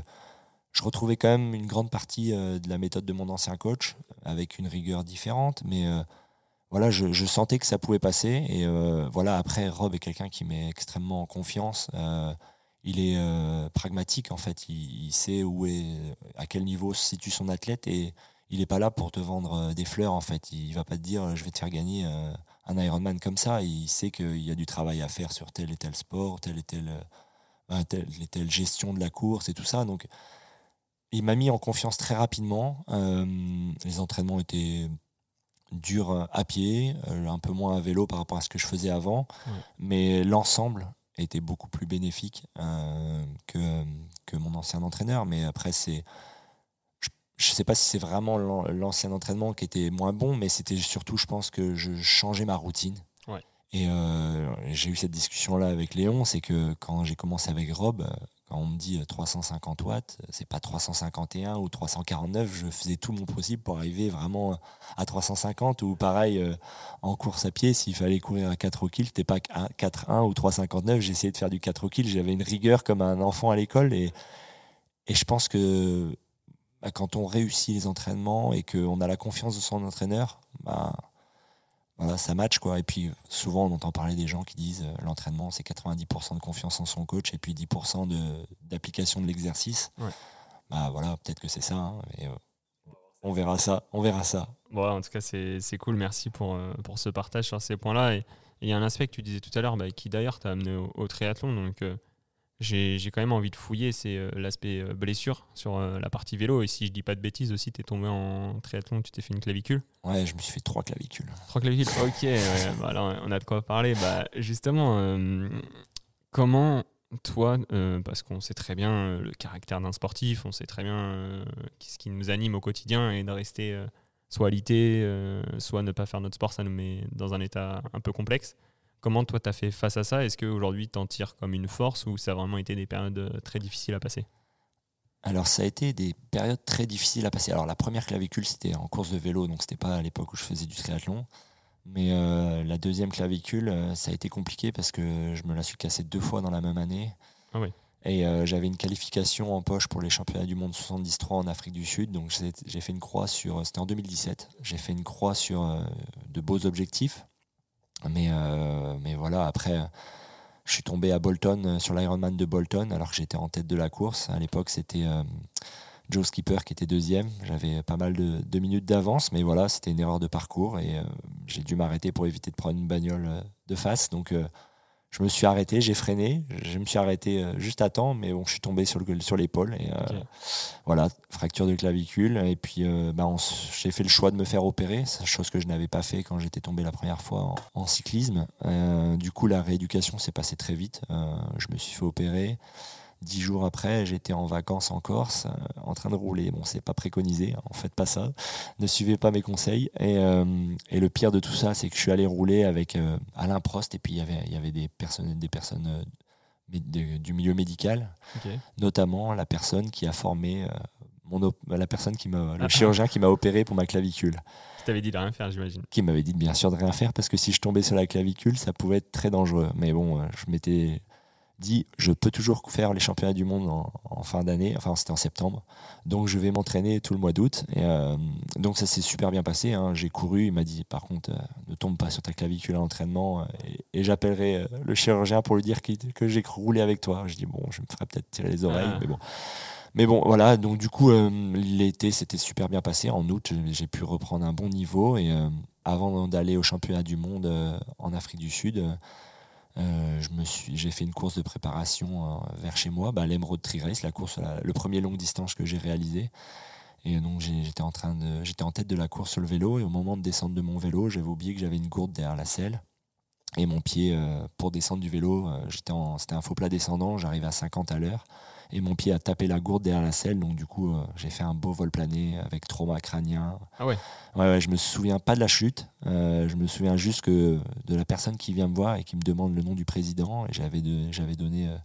je retrouvais quand même une grande partie de la méthode de mon ancien coach avec une rigueur différente, mais voilà, je, je sentais que ça pouvait passer. Et euh, voilà, après, Rob est quelqu'un qui met extrêmement en confiance. Euh, il est euh, pragmatique, en fait. Il, il sait où est, à quel niveau se situe son athlète et il n'est pas là pour te vendre euh, des fleurs, en fait. Il va pas te dire, je vais te faire gagner euh, un Ironman comme ça. Il sait qu'il y a du travail à faire sur tel et tel sport, telle et euh, telle et telle gestion de la course et tout ça. Donc, il m'a mis en confiance très rapidement. Les entraînements étaient durs à pied, euh, un peu moins à vélo par rapport à ce que je faisais avant, Ouais. mais l'ensemble était beaucoup plus bénéfique euh, que, que mon ancien entraîneur. Mais après, c'est. Je ne sais pas si c'est vraiment l'an- l'ancien entraînement qui était moins bon, mais c'était surtout, je pense, que je changeais ma routine. Ouais. Et euh, j'ai eu cette discussion-là avec Léon, c'est que quand j'ai commencé avec Rob, quand on me dit euh, 350 watts, euh, c'est pas 351 ou 349, je faisais tout mon possible pour arriver vraiment à 350 ou pareil euh, en course à pied, s'il fallait courir à 4 au kill, c'était pas 4-1 ou 3,59, j'essayais de faire du 4 au kill, j'avais une rigueur comme un enfant à l'école et, et je pense que bah, quand on réussit les entraînements et qu'on a la confiance de son entraîneur, bah, voilà, ça match quoi. Et puis souvent on entend parler des gens qui disent euh, l'entraînement c'est 90% de confiance en son coach et puis 10% de- d'application de l'exercice. Ouais. Bah voilà, peut-être que c'est ça. hein, mais, euh, On verra ça, on verra ça. Bon, en tout cas, c'est c'est cool. Merci pour, euh, pour ce partage sur ces points-là. Et et il y a un aspect que tu disais tout à l'heure, bah, qui d'ailleurs t'a amené au, au triathlon. Donc, euh, j'ai quand même envie de fouiller. C'est euh, l'aspect euh, blessure sur euh, la partie vélo. Et si je dis pas de bêtises aussi, tu es tombé en triathlon, tu t'es fait une clavicule. Ouais, je me suis fait trois clavicules. Trois clavicules Ok, ouais, bah, on a de quoi parler. Bah, justement, euh, comment toi, parce qu'on sait très bien le caractère d'un sportif, on sait très bien ce qui nous anime au quotidien et de rester soit alité, soit ne pas faire notre sport, ça nous met dans un état un peu complexe. Comment toi, tu as fait face à ça? Est-ce qu'aujourd'hui, tu en tires comme une force ou ça a vraiment été des périodes euh, très difficiles à passer? Alors ça a été des périodes très difficiles à passer. Alors la première clavicule c'était en course de vélo, donc c'était pas à l'époque où je faisais du triathlon. Mais euh, la deuxième clavicule, euh, ça a été compliqué parce que je me la suis cassée deux fois dans la même année. Ah oui. Et euh, j'avais une qualification en poche pour les championnats du monde 73 en Afrique du Sud. Donc j'ai fait une croix sur. C'était en 2017. J'ai fait une croix sur euh, de beaux objectifs. Mais, mais voilà, après, je suis tombé à Bolton, euh, sur l'Ironman de Bolton, alors que j'étais en tête de la course. À l'époque, c'était euh, Joe Skipper qui était deuxième. J'avais pas mal de, minutes d'avance, mais voilà, c'était une erreur de parcours et euh, j'ai dû m'arrêter pour éviter de prendre une bagnole de face. Donc, je me suis arrêté, j'ai freiné, je me suis arrêté euh, juste à temps, mais bon, je suis tombé sur le- sur l'épaule et euh, voilà, fracture de clavicule. Et puis, euh, bah, j'ai fait le choix de me faire opérer, c'est chose que je n'avais pas fait quand j'étais tombé la première fois en, en cyclisme. Euh, du coup, la rééducation s'est passée très vite. Je me suis fait opérer. Dix jours après, j'étais en vacances en Corse, euh, en train de rouler. Bon, c'est pas préconisé, en faites pas ça. Ne suivez pas mes conseils. Et, euh, et le pire de tout ça, c'est que je suis allé rouler avec euh, Alain Prost, et puis il y avait, il y avait des personnes, des personnes de- du milieu médical, notamment la personne qui a formé mon la personne qui m'a, le Ah. chirurgien qui m'a opéré pour ma clavicule, Je t'avais dit de rien faire, j'imagine. qui m'avait dit bien sûr de rien faire parce que si je tombais sur la clavicule, ça pouvait être très dangereux. Mais bon, je m'étais dit, je peux toujours faire les championnats du monde en, en fin d'année, enfin c'était en septembre, donc je vais m'entraîner tout le mois d'août. Et euh, donc ça s'est super bien passé. hein. J'ai couru, il m'a dit par contre, euh, ne tombe pas sur ta clavicule à l'entraînement et, et j'appellerai euh, le chirurgien pour lui dire que j'ai roulé avec toi. Je dis bon, je me ferai peut-être tirer les oreilles, Ah. mais bon. Mais bon, voilà, donc du coup, euh, l'été s'était super bien passé. En août, j'ai- j'ai pu reprendre un bon niveau. Et euh, avant d'aller au championnat du monde euh, en Afrique du Sud, euh, je me suis, j'ai fait une course de préparation euh, vers chez moi, bah, l'Emerald Tri Race, la course, le premier longue distance que j'ai réalisé. Et donc j'étais en train de, j'étais en tête de la course sur le vélo. Et au moment de descendre de mon vélo, j'avais oublié que j'avais une gourde derrière la selle. Et mon pied, euh, pour descendre du vélo, c'était un faux plat descendant, j'arrivais à 50 à l'heure. Et mon pied a tapé la gourde derrière la selle, donc du coup, euh, j'ai fait un beau vol plané avec trauma crânien. Ah ouais. Ouais, ouais, je me souviens pas de la chute. euh, je me souviens juste que de la personne qui vient me voir et qui me demande le nom du président. Et j'avais, j'avais donné euh,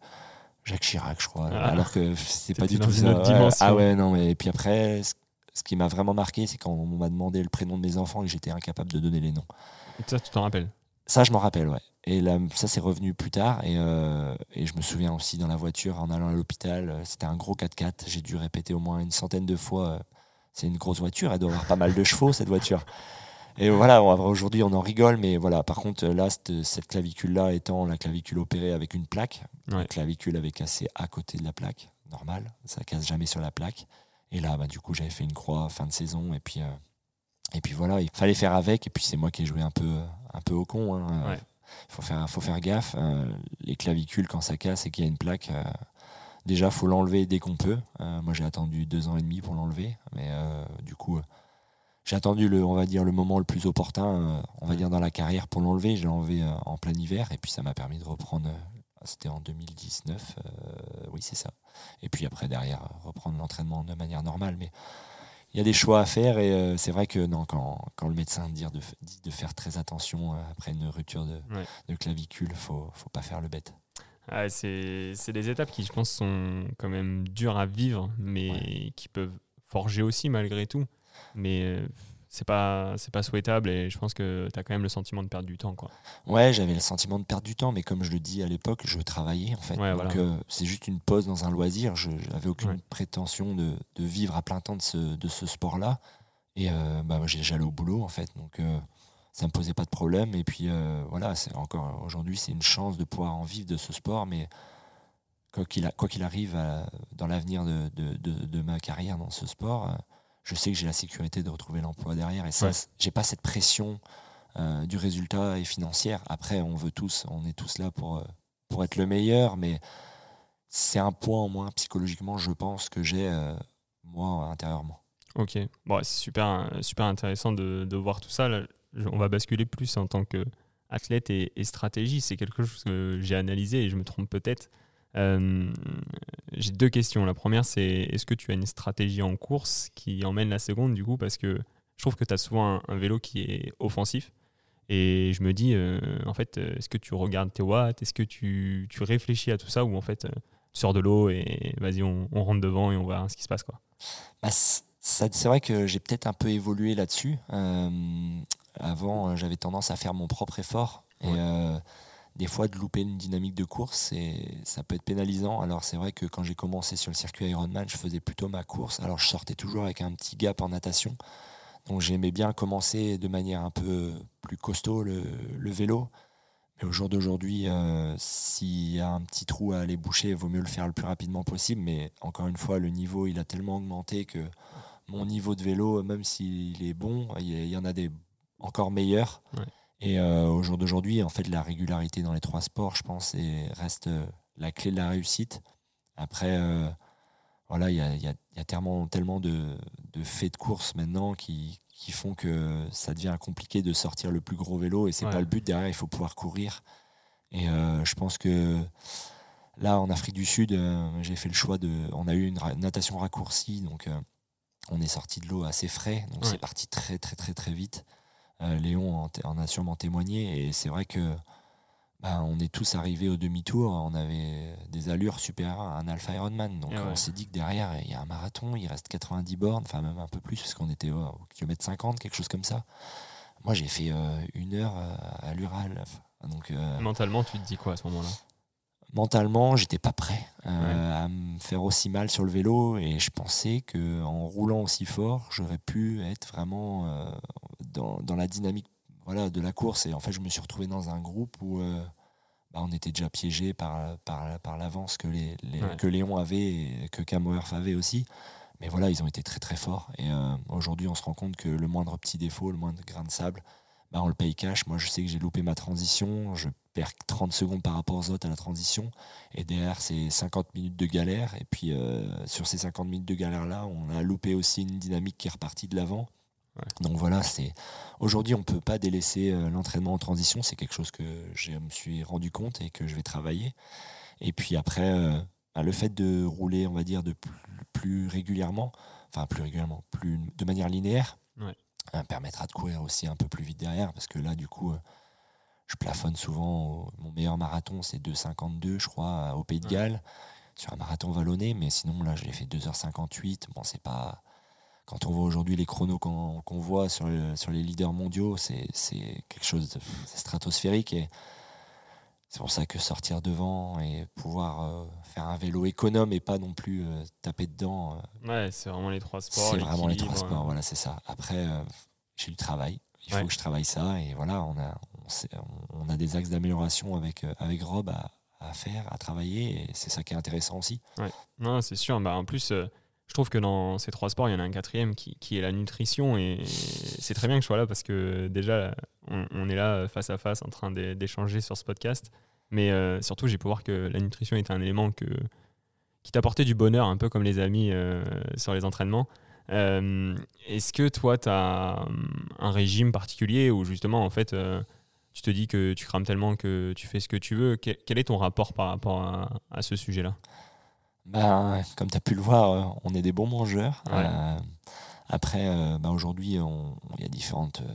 Jacques Chirac, je crois. Ah. alors que c'était pas du tout ça. Ouais. Ah ouais, non, mais et puis après, ce, ce qui m'a vraiment marqué, c'est quand on m'a demandé le prénom de mes enfants et j'étais incapable de donner les noms. Ça, tu t'en rappelles Ça, je m'en rappelle, ouais. Et là, ça, c'est revenu plus tard. Et, euh, et je me souviens aussi dans la voiture, en allant à l'hôpital, euh, c'était un gros 4x4. J'ai dû répéter au moins une centaine de fois. euh, c'est une grosse voiture, elle doit avoir pas mal de chevaux, cette voiture. Et voilà, aujourd'hui, on en rigole, mais voilà. Par contre, là, cette, cette clavicule-là étant la clavicule opérée avec une plaque, Ouais. la clavicule avait cassé à côté de la plaque, normal, ça casse jamais sur la plaque. Et là, bah, du coup, j'avais fait une croix fin de saison, et puis, euh, et puis voilà, il fallait faire avec. Et puis c'est moi qui ai joué un peu, un peu au con. hein. Ouais. Il faut faire, faut faire gaffe. euh, les clavicules, quand ça casse et qu'il y a une plaque, euh, déjà, faut l'enlever dès qu'on peut. Euh, moi, j'ai attendu deux ans et demi pour l'enlever, mais du coup, j'ai attendu le, on va dire, le moment le plus opportun, on va dire dans la carrière pour l'enlever. Je l'ai enlevé en plein hiver, et puis ça m'a permis de reprendre. c'était en 2019, euh, oui, c'est ça. Et puis après, derrière, reprendre l'entraînement de manière normale. Mais il y a des choix à faire et euh, c'est vrai que non, quand, quand le médecin dit de, dit de faire très attention euh, après une rupture de, Ouais. de clavicule, faut, faut pas faire le bête. Ah, c'est c'est des étapes qui, je pense, sont quand même dures à vivre, mais Ouais. qui peuvent forger aussi malgré tout. Mais euh, c'est pas, c'est pas souhaitable et je pense que tu as quand même le sentiment de perdre du temps. Quoi. Ouais, j'avais le sentiment de perdre du temps, mais comme je le dis à l'époque, je travaillais en fait. Ouais, Donc voilà. euh, c'est juste une pause dans un loisir. Je n'avais aucune Ouais. prétention de, de vivre à plein temps de ce, de ce sport-là. Et euh, bah, j'allais au boulot en fait. Donc euh, ça me posait pas de problème. Et puis euh, voilà, c'est encore aujourd'hui, c'est une chance de pouvoir en vivre de ce sport, mais quoi qu'il qu'il arrive à- dans l'avenir de, de, de- de ma carrière dans ce sport, euh, je sais que j'ai la sécurité de retrouver l'emploi derrière. Et ça, Ouais. j'ai pas cette pression euh, du résultat et financière. Après, on veut tous, on est tous là pour, euh, pour être le meilleur, mais c'est un point en moins psychologiquement, je pense, que j'ai euh, moi intérieurement. Ok, bon, c'est super, super intéressant de, de voir tout ça. Là, on va basculer plus en tant qu'athlète et, et stratégie. C'est quelque chose que j'ai analysé et je me trompe peut-être. Euh, j'ai deux questions. La première, c'est est-ce que tu as une stratégie en course qui emmène la seconde du coup? Parce que je trouve que tu as souvent un, un vélo qui est offensif. Et je me dis, euh, en fait, euh, est-ce que tu regardes tes watts? Est-ce que tu, tu réfléchis à tout ça? Ou en fait, euh, tu sors de l'eau et vas-y, on, on rentre devant et on verra ce qui se passe quoi. Bah, c'est vrai que j'ai peut-être un peu évolué là-dessus. Euh, avant, j'avais tendance à faire mon propre effort. Et Ouais. Des fois, de louper une dynamique de course, c'est- ça peut être pénalisant. Alors, c'est vrai que quand j'ai commencé sur le circuit Ironman, je faisais plutôt ma course. Alors, je sortais toujours avec un petit gap en natation. Donc, j'aimais bien commencer de manière un peu plus costaud le, vélo. Mais au jour d'aujourd'hui, euh, s'il y a un petit trou à aller boucher, il vaut mieux le faire le plus rapidement possible. Mais encore une fois, le niveau, il a tellement augmenté que mon niveau de vélo, même s'il est bon, il y, en a des encore meilleurs. Et euh, au jour d'aujourd'hui, en fait, la régularité dans les trois sports, je pense, est- reste euh, la clé de la réussite. Après, euh, voilà, il y a, il y a- il y a tellement, tellement de, de faits de course maintenant qui, qui font que ça devient compliqué de sortir le plus gros vélo et c'est Ouais. pas le but. Derrière, il faut pouvoir courir. Et euh, je pense que là, en Afrique du Sud, j'ai fait le choix de. On a eu une natation raccourcie, donc on est sorti de l'eau assez frais, donc Ouais. c'est parti très très très très vite. Euh, Léon en, a sûrement témoigné et c'est vrai que ben, on est tous arrivés au demi-tour, on avait des allures supérieures à un Alpha Ironman. Donc ouais. on s'est dit que derrière, il y a un marathon, il reste 90 bornes, enfin même un peu plus, parce qu'on était au, au kilomètre 50, quelque chose comme ça. Moi, j'ai fait euh, une heure euh, à l'Ural. Donc, Mentalement, tu te dis quoi à ce moment-là? Mentalement, j'étais pas prêt euh, à me faire aussi mal sur le vélo et je pensais que en roulant aussi fort, j'aurais pu être vraiment euh, dans, dans la dynamique voilà, de la course. Et en fait, je me suis retrouvé dans un groupe où euh, bah, on était déjà piégé par, par, par l'avance que, les, les- Ouais. que Léon avait et que Camworth avait aussi. Mais voilà, ils ont été très très forts. Et euh, aujourd'hui, on se rend compte que le moindre petit défaut, le moindre grain de sable, bah, on le paye cash. Moi, je sais que j'ai loupé ma transition. Je perds 30 secondes par rapport aux autres à la transition. Et derrière, c'est 50 minutes de galère. Et puis, euh, sur ces 50 minutes de galère-là, on a loupé aussi une dynamique qui est repartie de l'avant. Ouais. Donc voilà, c'est aujourd'hui, on ne peut pas délaisser euh, l'entraînement en transition. C'est quelque chose que je me suis rendu compte et que je vais travailler. Et puis après, euh, bah, le fait de rouler, on va dire, de plus, plus régulièrement, enfin plus régulièrement, plus de manière linéaire, Ouais. euh, permettra de courir aussi un peu plus vite derrière. Parce que là, du coup, euh, je plafonne souvent. au- mon meilleur marathon, c'est 2,52, je crois, au Pays de Ouais. Galles, sur un marathon vallonné. Mais sinon, là, je l'ai fait 2h58. Bon, c'est pas. Quand on voit aujourd'hui les chronos qu'on voit sur, le- sur les leaders mondiaux, c'est quelque chose de stratosphérique. Et c'est pour ça que sortir devant et pouvoir euh, faire un vélo économe et pas non plus euh, taper dedans, euh, Ouais, c'est vraiment les trois sports. c'est vraiment les trois sports. euh, Voilà, c'est ça. Après, j'ai du travail. Il Ouais. faut que je travaille ça. Et voilà, on a, on, sait- on a des axes d'amélioration avec, avec Rob à, à faire, à travailler. Et c'est ça qui est intéressant aussi. Non, c'est sûr. Bah, en plus, euh, je trouve que dans ces trois sports, il y en a un quatrième qui, est la nutrition. Et c'est très bien que je sois là parce que déjà, on, est là face à face en train d'é- d'échanger sur ce podcast. Mais euh, surtout, j'ai pu voir que la nutrition est un élément qui t'apportait du bonheur, un peu comme les amis euh, sur les entraînements. Euh, Est-ce que toi, tu as un régime particulier où justement, en fait, tu te dis que tu crames tellement que tu fais ce que tu veux? Quel, est ton rapport par rapport à ce sujet-là? Ben, comme tu as pu le voir, euh, on est des bons mangeurs. Ouais. Euh, après, euh, ben, aujourd'hui, il y a différentes euh,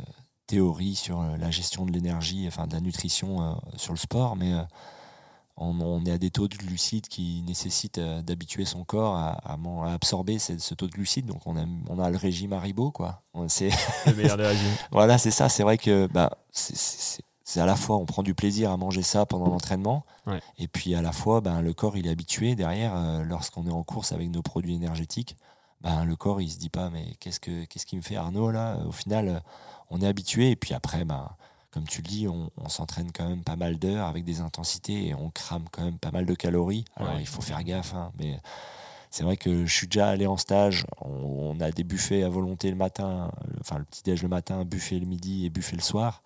théories sur la gestion de l'énergie, enfin de la nutrition sur le sport, mais on, on est à des taux de glucides qui nécessitent d'habituer son corps à, à man- à absorber ce, ce taux de glucides. Donc, on a, on a le régime Haribo, quoi. C'est Le meilleur des régimes. voilà, c'est ça. C'est vrai que bah, c'est- c'est à la fois on prend du plaisir à manger ça pendant l'entraînement, Ouais. et puis à la fois ben, le corps il est habitué derrière euh, lorsqu'on est en course avec nos produits énergétiques. Ben, le corps il se dit pas mais qu'est-ce que qu'est-ce qui me fait Arnaud là? Au final euh, on est habitué et puis après ben, comme tu le dis on, on s'entraîne quand même pas mal d'heures avec des intensités et on crame quand même pas mal de calories. Alors Ouais. il faut faire gaffe hein, mais c'est vrai que je suis déjà allé en stage. On, on a des buffets à volonté le matin, le- enfin le petit déj le matin, buffet le midi et buffet le soir.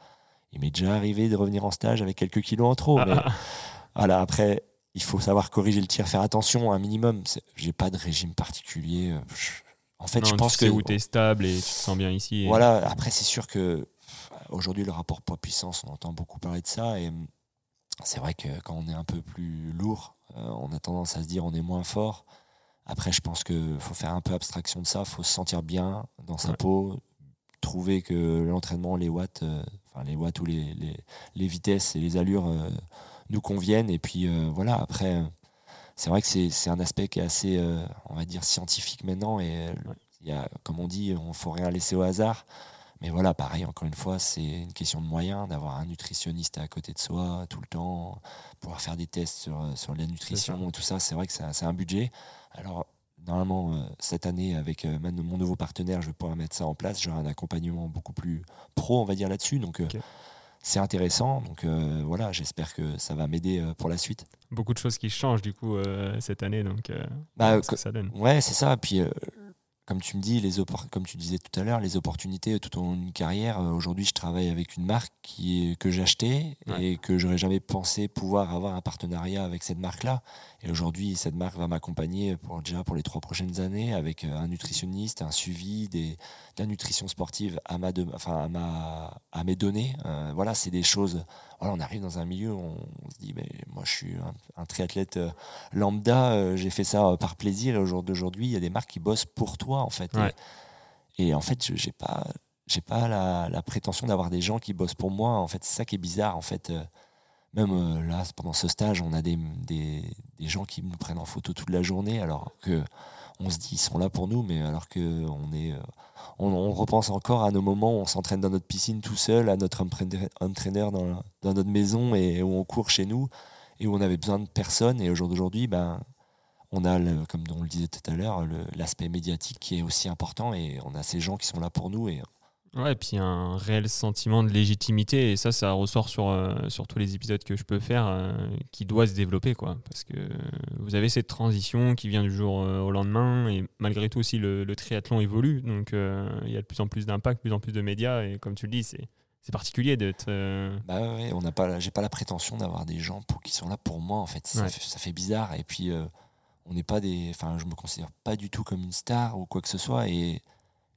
Il m'est déjà arrivé de revenir en stage avec quelques kilos en trop. Ah, mais ah, voilà, après, il faut savoir corriger le tir, faire attention un minimum. J'ai pas de régime particulier. Je- En fait, non, je pense tu sais que où tu es stable et tu te sens bien ici. et- voilà, après, c'est sûr que aujourd'hui, le rapport poids-puissance, on entend beaucoup parler de ça. Et hum, c'est vrai que quand on est un peu plus lourd, euh, on a tendance à se dire on est moins fort. Après, je pense qu'il faut faire un peu abstraction de ça. Il faut se sentir bien dans sa Ouais. peau, trouver que l'entraînement, les watts, euh, enfin les watts ou les, les, les vitesses et les allures euh, nous conviennent. Et puis euh, voilà, après, c'est vrai que c'est un aspect qui est assez, on va dire, scientifique maintenant. Et il y a, comme on dit, on ne faut rien laisser au hasard. Mais voilà, pareil, encore une fois, c'est une question de moyens, d'avoir un nutritionniste à côté de soi tout le temps, pouvoir faire des tests sur, sur la nutrition, tout ça, c'est vrai que c'est un budget. Alors, normalement, euh, cette année, avec euh, mon nouveau partenaire, je vais pouvoir mettre ça en place. J'aurai un accompagnement beaucoup plus pro, on va dire, là-dessus. Donc, euh, c'est intéressant. Donc, euh, voilà, j'espère que ça va m'aider pour la suite. Beaucoup de choses qui changent du coup euh, cette année. Donc, euh, Bah, ce que ça donne. Ouais, c'est ça. Puis, comme tu me dis, les comme tu disais tout à l'heure, les opportunités tout au long d'une carrière. Aujourd'hui, je travaille avec une marque qui que j'ai achetée Ouais. et que j'aurais jamais pensé pouvoir avoir un partenariat avec cette marque-là. Et aujourd'hui, cette marque va m'accompagner pour déjà pour les trois prochaines années avec euh, un nutritionniste, un suivi, des, de la nutrition sportive à ma, de- enfin, à ma, à mes données. Euh, voilà, c'est des choses. Voilà, on arrive dans un milieu, où on, on se dit, mais moi, je suis un, un triathlète. euh, lambda, euh, j'ai fait ça par plaisir et au jour d'aujourd'hui, il y a des marques qui bossent pour toi en fait. Ouais. Et, et en fait, je- j'ai pas, j'ai pas la, la prétention d'avoir des gens qui bossent pour moi. En fait, c'est ça qui est bizarre. En fait, même euh, là, pendant ce stage, on a des, gens qui nous prennent en photo toute la journée, alors que on se dit ils sont là pour nous, mais alors que on est, euh, on, repense encore à nos moments où on s'entraîne dans notre piscine tout seul, à notre entraîneur dans, notre maison et où on court chez nous et où on avait besoin de personne. Et au jour d'aujourd'hui, ben, on a, comme on le disait tout à l'heure, l'aspect médiatique qui est aussi important et on a ces gens qui sont là pour nous. Et Ouais, et puis un réel sentiment de légitimité, et ça, ça ressort sur, euh, sur tous les épisodes que je peux faire, euh, qui doit se développer, quoi. Parce que vous avez cette transition qui vient du jour euh, au lendemain, et malgré tout aussi, le, le triathlon évolue, donc il y a de plus en plus d'impact, de plus en plus de médias, et comme tu le dis, c'est c'est particulier d'être... bah ouais, on n'a pas, j'ai pas la prétention d'avoir des gens pour, qui sont là pour moi. En fait, ça, Ouais. fait, ça fait bizarre. Et puis, on n'est pas des, enfin, je me considère pas du tout comme une star ou quoi que ce soit. Et,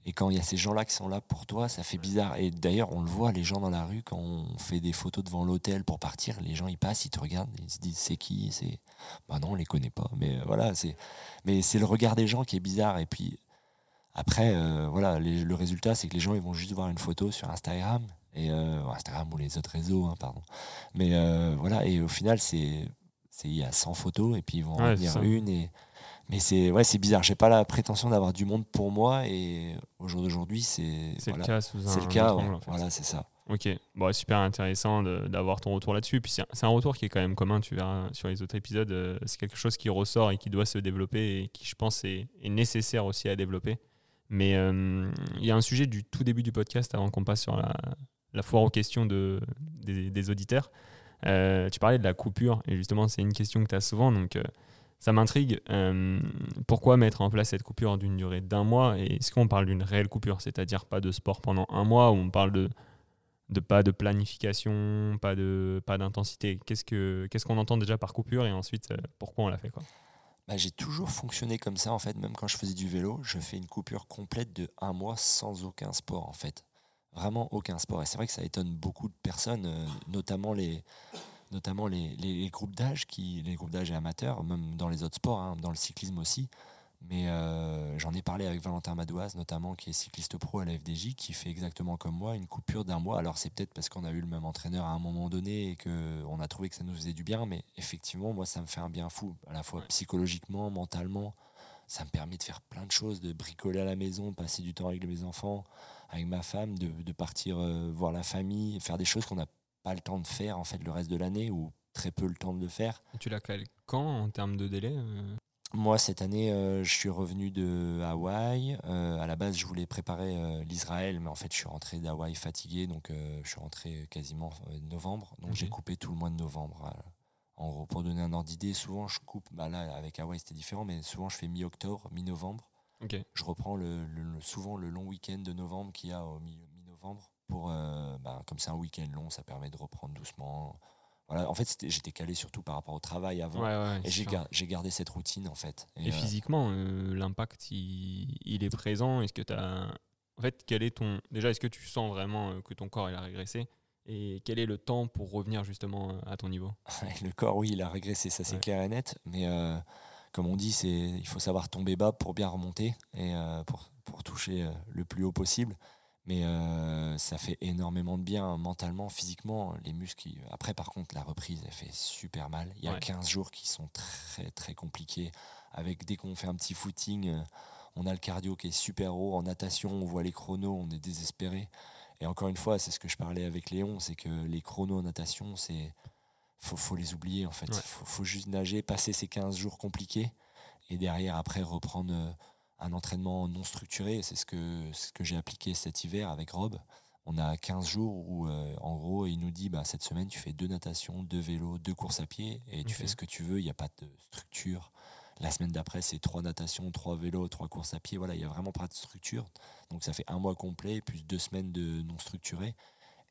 et quand il y a ces gens-là qui sont là pour toi, ça fait bizarre. Et d'ailleurs, on le voit, les gens dans la rue, quand on fait des photos devant l'hôtel pour partir, les gens ils passent, ils te regardent, ils se disent c'est qui? C'est, bah non, on les connaît pas. Mais euh, voilà, c'est, mais c'est le regard des gens qui est bizarre. Et puis après, euh, voilà, les- le résultat, c'est que les gens ils vont juste voir une photo sur Instagram et euh, Instagram ou les autres réseaux, hein, pardon. Mais euh, voilà, et au final, c'est, c'est il y a 100 photos et puis ils vont en venir une et mais c'est ouais, c'est bizarre. J'ai pas la prétention d'avoir du monde pour moi et au jour d'aujourd'hui, c'est c'est voilà, le cas sous un c'est le cas. ouais. angle, en fait. Voilà, c'est ça. Ok, bon, super intéressant d'avoir ton retour là-dessus. Puis c'est un- retour qui est quand même commun, tu verras sur les autres épisodes. euh, C'est quelque chose qui ressort et qui doit se développer et qui, je pense, est, est nécessaire aussi à développer. Mais euh, il y a un sujet du tout début du podcast avant qu'on passe sur la, la foire aux questions de, des, des auditeurs. Euh, tu parlais de la coupure et justement, c'est une question que tu as souvent. Donc, euh, ça m'intrigue. Euh, pourquoi mettre en place cette coupure d'une durée d'un mois Et est-ce qu'on parle d'une réelle coupure C'est-à-dire pas de sport pendant un mois ou on parle de de pas de planification, pas de pas d'intensité? Qu'est-ce que qu'est-ce qu'on entend déjà par coupure et ensuite euh, pourquoi on l'a fait Bah, j'ai toujours fonctionné comme ça en fait, même quand je faisais du vélo, je fais une coupure complète de un mois sans aucun sport en fait. Vraiment aucun sport. Et c'est vrai que ça étonne beaucoup de personnes, euh, notamment les, notamment les, groupes d'âge, qui, les groupes d'âge amateurs, même dans les autres sports, hein, dans le cyclisme aussi. Mais euh, j'en ai parlé avec Valentin Madouaz, notamment, qui est cycliste pro à la FDJ, qui fait exactement comme moi une coupure d'un mois. Alors c'est peut-être parce qu'on a eu le même entraîneur à un moment donné et qu'on a trouvé que ça nous faisait du bien, mais effectivement, moi, ça me fait un bien fou, à la fois psychologiquement, mentalement. Ça me permet de faire plein de choses, de bricoler à la maison, passer du temps avec mes enfants, avec ma femme, de, de partir euh, voir la famille, faire des choses qu'on n'a pas le temps de faire en fait le reste de l'année ou très peu le temps de le faire. Et Tu l'as calé quand en termes de délai euh Moi, cette année, euh, je suis revenu de Hawaï. Euh, à la base, je voulais préparer euh, l'Israël, mais en fait, je suis rentré d'Hawaï fatigué, donc je suis rentré quasiment novembre. Donc, j'ai coupé tout le mois de novembre. En gros, pour donner un ordre d'idée, souvent je coupe, bah là avec Hawaii c'était différent, mais souvent je fais mi-octobre, mi-novembre. Ok. Je reprends le, le- souvent le long week-end de novembre qu'il y a au mi- mi-novembre. Pour, euh, bah, comme c'est un week-end long, ça permet de reprendre doucement. Voilà, en fait, j'étais calé surtout par rapport au travail avant. Ouais, ouais, et j'ai gar- gardé cette routine en fait. Et euh, physiquement, euh, l'impact, il, il est présent. Est-ce que tu as. En fait, quel est ton. Déjà, est-ce que tu sens vraiment que ton corps il a régressé? Et quel est le temps pour revenir justement à ton niveau? Le corps, oui, il a régressé, ça c'est Ouais. clair et net. Mais euh, comme on dit, c'est il faut savoir tomber bas pour bien remonter et euh, pour, pour toucher le plus haut possible. Mais euh, ça fait énormément de bien mentalement, physiquement. Les muscles. Après, par contre, la reprise, elle fait super mal. Il y a Ouais. 15 jours qui sont très, très compliqués. Avec dès qu'on fait un petit footing, euh, on a le cardio qui est super haut. En natation, on voit les chronos, on est désespéré. Et encore une fois, c'est ce que je parlais avec Léon, c'est que les chronos en natation, c'est faut, faut les oublier en fait. Ouais. Faut, faut juste nager, passer ces 15 jours compliqués et derrière après reprendre euh, un entraînement non structuré. C'est ce que, ce que j'ai appliqué cet hiver avec Rob. On a 15 jours où euh, en gros il nous dit bah, cette semaine tu fais deux natations, deux vélos, deux courses à pied et tu fais ce que tu veux, il n'y a pas de structure. La semaine d'après c'est trois natations, trois vélos, trois courses à pied. Voilà, il n'y a vraiment pas de structure. Donc ça fait un mois complet plus deux semaines de non structuré.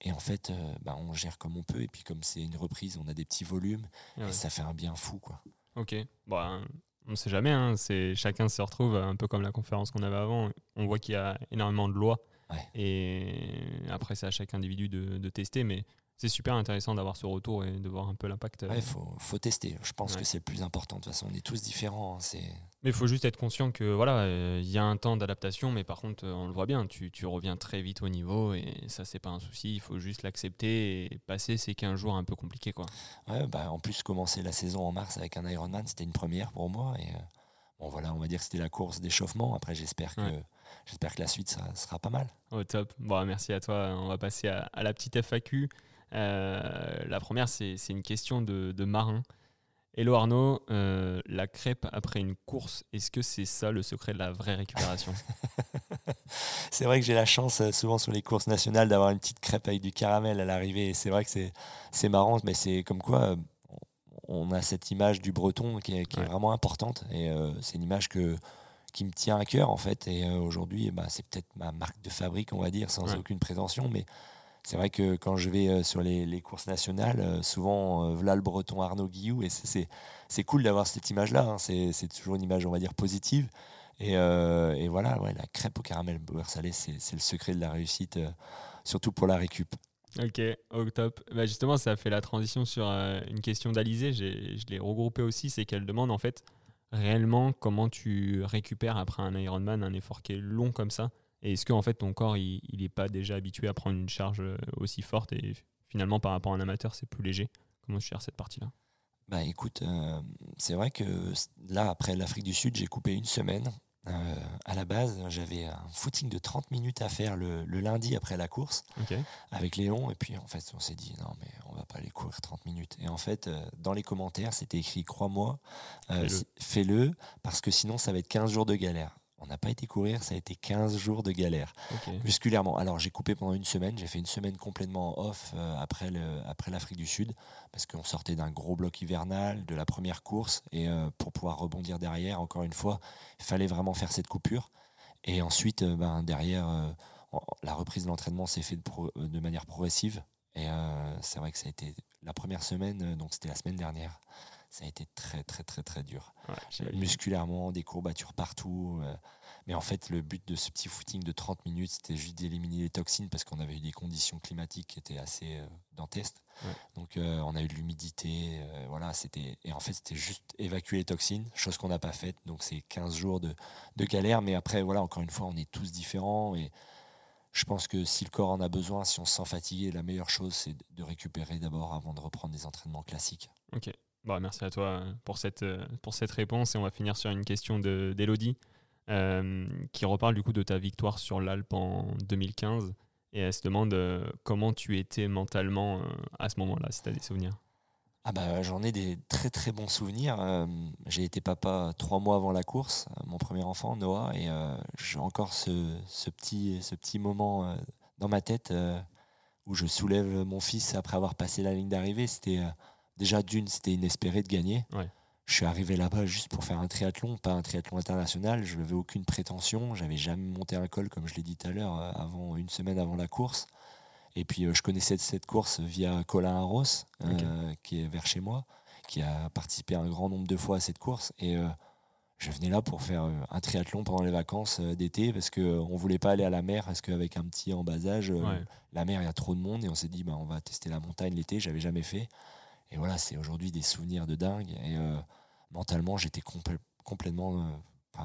Et en fait, euh, bah, on gère comme on peut. Et puis, comme c'est une reprise, on a des petits volumes. Ouais. Et ça fait un bien fou, quoi. Ok. Bon, hein, on ne sait jamais. hein, c'est chacun se retrouve un peu comme la conférence qu'on avait avant. On voit qu'il y a énormément de lois. Ouais. Et après, c'est à chaque individu de, de tester. Mais c'est super intéressant d'avoir ce retour et de voir un peu l'impact. Ouais, faut, faut tester. Je pense Ouais. que c'est le plus important. De toute façon, on est tous différents. hein, Mais il faut juste être conscient que voilà, euh, il y a un temps d'adaptation, mais par contre, euh, on le voit bien, tu, tu reviens très vite au niveau et ça, c'est pas un souci. Il faut juste l'accepter et passer ces 15 jours un peu compliqués. Quoi. ouais, bah, en plus, commencer la saison en mars avec un Ironman, c'était une première pour moi. Et euh, bon, voilà, on va dire que c'était la course d'échauffement. Après, j'espère que, j'espère que la suite sera, sera pas mal. Au top. Bon, merci à toi. On va passer à, à la petite FAQ. Euh, la première, c'est une question de, de Marin. Hello Arnaud, euh, la crêpe après une course, est-ce que c'est ça le secret de la vraie récupération? C'est vrai que j'ai la chance, euh, souvent sur les courses nationales, d'avoir une petite crêpe avec du caramel à l'arrivée. Et c'est vrai que c'est, marrant, mais c'est comme quoi on a cette image du breton qui est, qui est Ouais. vraiment importante. Et euh, c'est une image que, qui me tient à cœur, en fait. Et euh, aujourd'hui, bah, c'est peut-être ma marque de fabrique, on va dire, sans Ouais. aucune prétention. Mais c'est vrai que quand je vais euh, sur les, courses nationales, euh, souvent, euh, voilà le breton Arnaud Guillou. Et c'est, cool d'avoir cette image-là. hein. C'est, toujours une image, on va dire, positive. Et, et voilà, ouais, la crêpe au caramel beurre salé, c'est le secret de la réussite, surtout pour la récup. Ok, au top. Bah justement, ça fait la transition sur une question d'Alizé. Je l'ai regroupée aussi. C'est qu'elle demande en fait réellement comment tu récupères après un Ironman un effort qui est long comme ça? Et est-ce que en fait ton corps il n'est pas déjà habitué à prendre une charge euh, aussi forte et finalement par rapport à un amateur c'est plus léger? Comment tu gères cette partie-là? Bah écoute, euh, c'est vrai que là, après l'Afrique du Sud, j'ai coupé une semaine. Euh, à la base, j'avais un footing de 30 minutes à faire le, le lundi après la course avec Léon. Et puis en fait, on s'est dit, non, mais on va pas aller courir 30 minutes. Et en fait, euh, dans les commentaires, c'était écrit, crois-moi, fais-le, parce que sinon, ça va être 15 jours de galère. On n'a pas été courir, ça a été 15 jours de galère. Musculairement. Alors j'ai coupé pendant une semaine, j'ai fait une semaine complètement off euh, après le- après l'Afrique du Sud parce qu'on sortait d'un gros bloc hivernal de la première course et euh, pour pouvoir rebondir derrière, encore une fois, il fallait vraiment faire cette coupure. Et ensuite, euh, ben, derrière, la reprise de l'entraînement s'est faite de, pro- de manière progressive. Et c'est vrai que ça a été la première semaine, donc c'était la semaine dernière. Ça a été très très très très dur Ouais, musculairement, des courbatures partout. euh, mais en fait, le but de ce petit footing de 30 minutes, c'était juste d'éliminer les toxines parce qu'on avait eu des conditions climatiques qui étaient assez euh, dantesques. Ouais. Donc, euh, on a eu de l'humidité. euh, voilà, c'était et en fait, c'était juste évacuer les toxines, chose qu'on n'a pas faite. Donc, c'est 15 jours de, de galère. Mais après, voilà, encore une fois, on est tous différents et je pense que si le corps en a besoin, si on se sent fatigué, la meilleure chose, c'est de récupérer d'abord avant de reprendre des entraînements classiques. Ok. Bon, merci à toi euh, pour cette, euh, pour cette réponse. Et on va finir sur une question de- d'Elodie euh, qui reparle du coup de ta victoire sur l'Alpe en 2015. Et elle se demande euh, comment tu étais mentalement à ce moment-là, si tu as des souvenirs. Ah bah, j'en ai des très très bons souvenirs. J'ai été papa trois mois avant la course, mon premier enfant Noah, et j'ai encore ce, ce petit ce petit moment dans ma tête où je soulève mon fils après avoir passé la ligne d'arrivée. C'était déjà d'une, c'était inespéré de gagner. Ouais. Je suis arrivé là-bas juste pour faire un triathlon, pas un triathlon international. Je n'avais aucune prétention. J'avais jamais monté un col, comme je l'ai dit tout à l'heure, euh, avant une semaine avant la course. Et puis euh, je connaissais cette course via Colin Arros, euh, qui est vers chez moi, qui a participé un grand nombre de fois à cette course. Et euh, je venais là pour faire un triathlon pendant les vacances d'été parce qu'on ne voulait pas aller à la mer parce qu'avec un petit en bas âge, Ouais. la mer, il y a trop de monde. Et on s'est dit, bah, on va tester la montagne l'été. J'avais jamais fait. Et voilà, c'est aujourd'hui des souvenirs de dingue. Et euh, mentalement, j'étais complè- complètement euh,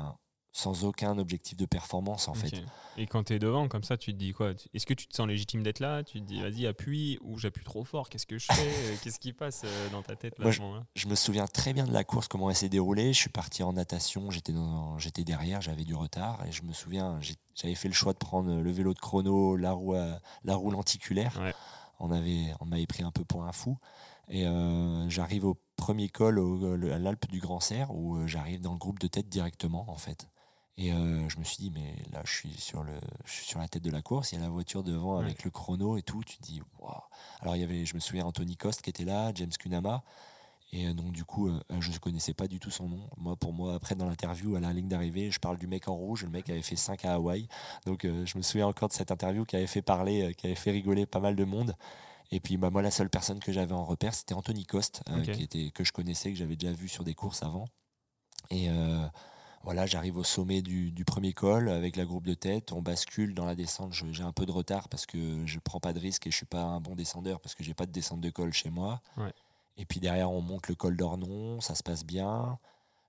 sans aucun objectif de performance en fait. Et quand tu es devant, comme ça, tu te dis quoi? Est-ce que tu te sens légitime d'être là? Tu te dis, vas-y, appuie, ou j'appuie trop fort, qu'est-ce que je fais? Euh, Qu'est-ce qui passe dans ta tête là, Moi, moment-là Je me souviens très bien de la course, comment elle s'est déroulée. Je suis parti en natation, j'étais, derrière, j'avais du retard. Et je me souviens, j'avais fait le choix de prendre le vélo de chrono, la roue, la roue lenticulaire. Ouais. On, avait, on m'avait pris un peu pour un fou. Et euh, j'arrive au premier col au- le- à l'Alpe du Grand Serre, où euh, j'arrive dans le groupe de tête directement, en fait. Et euh, je me suis dit, mais là, je suis, sur le, je suis sur la tête de la course, il y a la voiture devant Ouais. avec le chrono et tout. Tu te dis, waouh. Alors, il y avait, je me souviens, Anthony Coste qui était là, James Kunama. Et euh, donc, du coup, euh, je ne connaissais pas du tout son nom. Moi, pour moi, après, dans l'interview, à la ligne d'arrivée, je parle du mec en rouge. Le mec avait fait 5 à Hawaï. Donc, euh, je me souviens encore de cette interview qui avait fait parler, euh, qui avait fait rigoler pas mal de monde. Et puis, bah, moi, la seule personne que j'avais en repère, c'était Anthony Coste, euh, qui était, que je connaissais, que j'avais déjà vu sur des courses avant. Et euh, voilà, j'arrive au sommet du, du premier col avec la groupe de tête. On bascule dans la descente. J'ai un peu de retard parce que je prends pas de risque et je suis pas un bon descendeur parce que j'ai pas de descente de col chez moi. Ouais. Et puis derrière, on monte le col d'Ornon, ça se passe bien.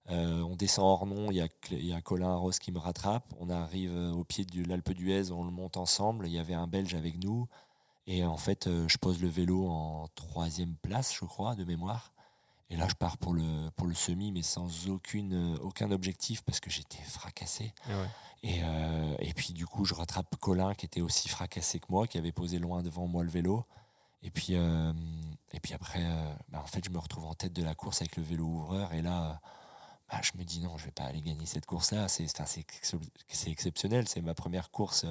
Euh, on descend Ornon, il y a, y a Colin Arros qui me rattrape. On arrive au pied de l'Alpe d'Huez, on le monte ensemble. Il y avait un Belge avec nous. Et en fait, euh, je pose le vélo en troisième place, je crois, de mémoire. Et là, je pars pour le, pour le semi, mais sans aucune, euh, aucun objectif parce que j'étais fracassé. Et ouais. Et, euh, et puis, du coup, je rattrape Colin qui était aussi fracassé que moi, qui avait posé loin devant moi le vélo. Et puis, euh, et puis après, euh, bah, en fait, je me retrouve en tête de la course avec le vélo ouvreur. Et là, bah, je me dis non, je vais pas aller gagner cette course-là. C'est c'est c'est exceptionnel. C'est ma première course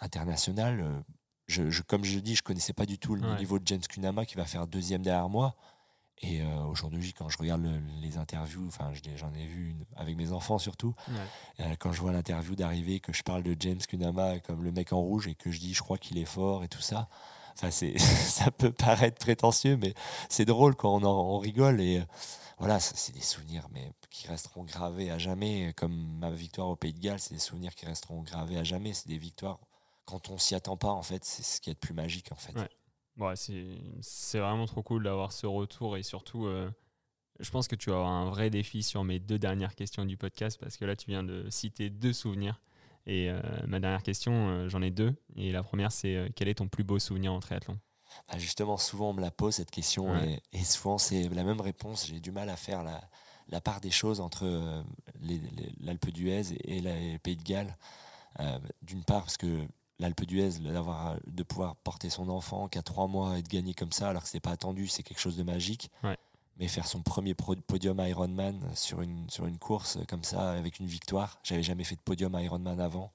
internationale. Je, je- comme je dis, je connaissais pas du tout le Ouais. niveau de James Kunama qui va faire deuxième derrière moi. Et euh, aujourd'hui, quand je regarde le- les interviews, enfin, j'en ai vu une avec mes enfants surtout. Ouais. Euh, quand je vois l'interview d'arrivée, que je parle de James Kunama comme le mec en rouge et que je dis, je crois qu'il est fort et tout ça. Enfin, c'est, ça peut paraître prétentieux, mais c'est drôle quand on, en, on rigole et euh, voilà, c'est des souvenirs mais qui resteront gravés à jamais. Comme ma victoire au Pays de Galles, c'est des souvenirs qui resteront gravés à jamais. C'est des victoires quand on s'y attend pas. En fait, c'est ce qui est de plus magique en fait. Ouais. Ouais, c'est vraiment trop cool d'avoir ce retour et surtout, euh, je pense que tu vas avoir un vrai défi sur mes deux dernières questions du podcast parce que là, tu viens de citer deux souvenirs. Et euh, ma dernière question, euh, j'en ai deux. Et la première, c'est quel est ton plus beau souvenir en triathlon? Bah, justement, souvent on me la pose cette question Ouais. et, et souvent c'est la même réponse. J'ai du mal à faire la, la part des choses entre l'Alpe d'Huez et, la- et le Pays de Galles. D'une part, parce que l'Alpe d'Huez, d'avoir de pouvoir porter son enfant qui a trois mois et de gagner comme ça, alors que c'est pas attendu, c'est quelque chose de magique. Ouais. Mais faire son premier podium Ironman sur une, sur une course comme ça, avec une victoire, j'avais jamais fait de podium Ironman avant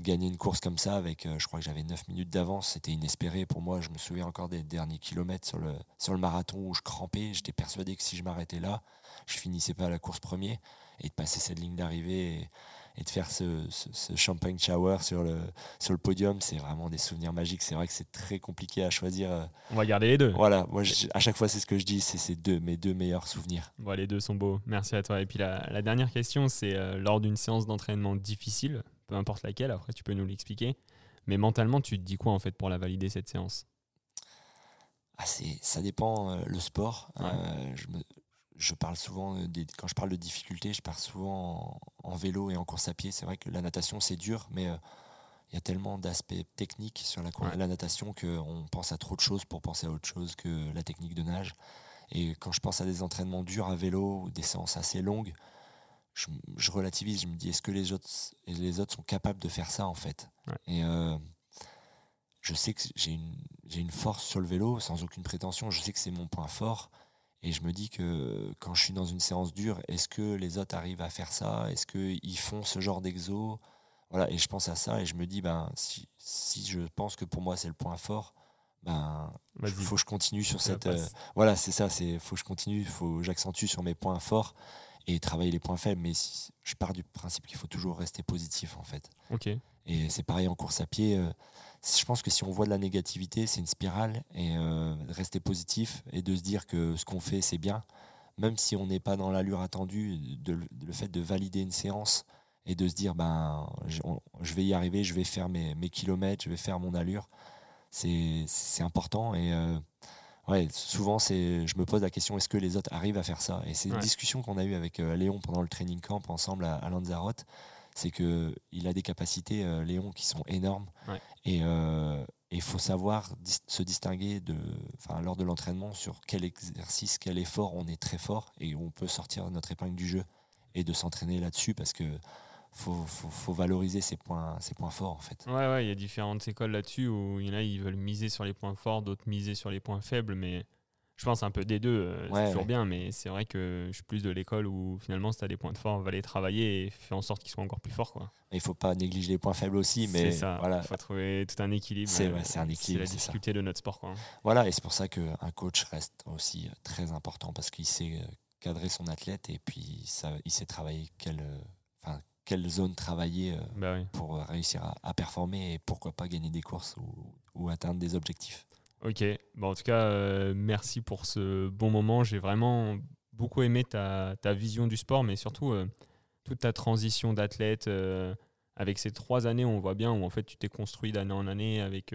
gagner une course comme ça avec, euh, je crois que j'avais 9 minutes d'avance, c'était inespéré pour moi. Je me souviens encore des derniers kilomètres sur le, sur le marathon où je crampais. J'étais persuadé que si je m'arrêtais là, je finissais pas la course premier. Et de passer cette ligne d'arrivée et, et de faire ce, ce- ce champagne shower sur le, sur le podium, c'est vraiment des souvenirs magiques. C'est vrai que c'est très compliqué à choisir. euh. On va garder les deux. Voilà, moi je- à chaque fois c'est ce que je dis, c'est ces deux, mes deux meilleurs souvenirs. Bon, les deux sont beaux. Merci à toi. Et puis la, la dernière question, c'est euh, lors d'une séance d'entraînement difficile, peu importe laquelle, après tu peux nous l'expliquer. Mais mentalement, tu te dis quoi en fait pour la valider cette séance? Ah, ça dépend euh, le sport. Ouais. Euh, je, me- je parle souvent des, quand je parle de difficultés, je parle souvent en, en vélo et en course à pied. C'est vrai que la natation c'est dur, mais euh, il y a tellement d'aspects techniques sur la, Ouais. la natation qu'on pense à trop de choses pour penser à autre chose que la technique de nage. Et quand je pense à des entraînements durs à vélo ou des séances assez longues, je, je relativise. Je me dis est-ce que les autres, les autres sont capables de faire ça en fait? Ouais. Et euh, je sais que j'ai une, j'ai une force sur le vélo, sans aucune prétention. Je sais que c'est mon point fort. Et je me dis que quand je suis dans une séance dure, est-ce que les autres arrivent à faire ça? Est-ce qu'ils font ce genre d'exo? Voilà, et je pense à ça et je me dis, ben, si, si je pense que pour moi c'est le point fort, ben, faut que je continue sur cette. euh, voilà, c'est ça. C'est faut que je continue. Faut j'accentue sur mes points forts et travailler les points faibles. Mais si- je pars du principe qu'il faut toujours rester positif en fait. Ok. Et c'est pareil en course à pied. euh, je pense que si on voit de la négativité, c'est une spirale. Et euh, rester positif et de se dire que ce qu'on fait, c'est bien, même si on n'est pas dans l'allure attendue, de, de- le fait de valider une séance et de se dire, ben, je, on- je vais y arriver, je vais faire mes, mes kilomètres, je vais faire mon allure, c'est important. Et euh, ouais, souvent, c'est, je me pose la question, est-ce que les autres arrivent à faire ça? Et c'est une Ouais. discussion qu'on a eue avec euh, Léon pendant le training camp ensemble à, à Lanzarote c'est que il a des capacités, euh, Léon, qui sont énormes. Ouais. Et il faut savoir dis- se distinguer de, enfin, lors de l'entraînement sur quel exercice, quel effort on est très fort et on peut sortir notre épingle du jeu et de s'entraîner là-dessus parce que faut, faut, faut valoriser ses points, ses points forts en fait. Ouais, ouais, il y a différentes écoles là-dessus où il y en a, ils veulent miser sur les points forts, d'autres miser sur les points faibles, mais je pense un peu des deux, euh, Ouais, c'est toujours ouais. bien, mais c'est vrai que je suis plus de l'école où finalement, si tu as des points de fort, va les travailler et fais en sorte qu'ils soient encore plus forts. Quoi. Il faut pas négliger les points faibles aussi, mais ça, voilà, il faut trouver tout un équilibre. C'est- euh, ouais, un équilibre, la c'est ça. difficulté de notre sport. Quoi. Voilà, et c'est pour ça qu'un coach reste aussi euh, très important parce qu'il sait cadrer son athlète et puis ça, il sait travailler quelle, enfin, quelle zone travailler Bah oui. pour réussir à, à performer et pourquoi pas gagner des courses ou, ou atteindre des objectifs. Ok, bon, en tout cas, euh, merci pour ce bon moment. J'ai vraiment beaucoup aimé ta, vision du sport, mais surtout euh, toute ta transition d'athlète. euh, avec ces trois années, on voit bien où en fait tu t'es construit d'année en année avec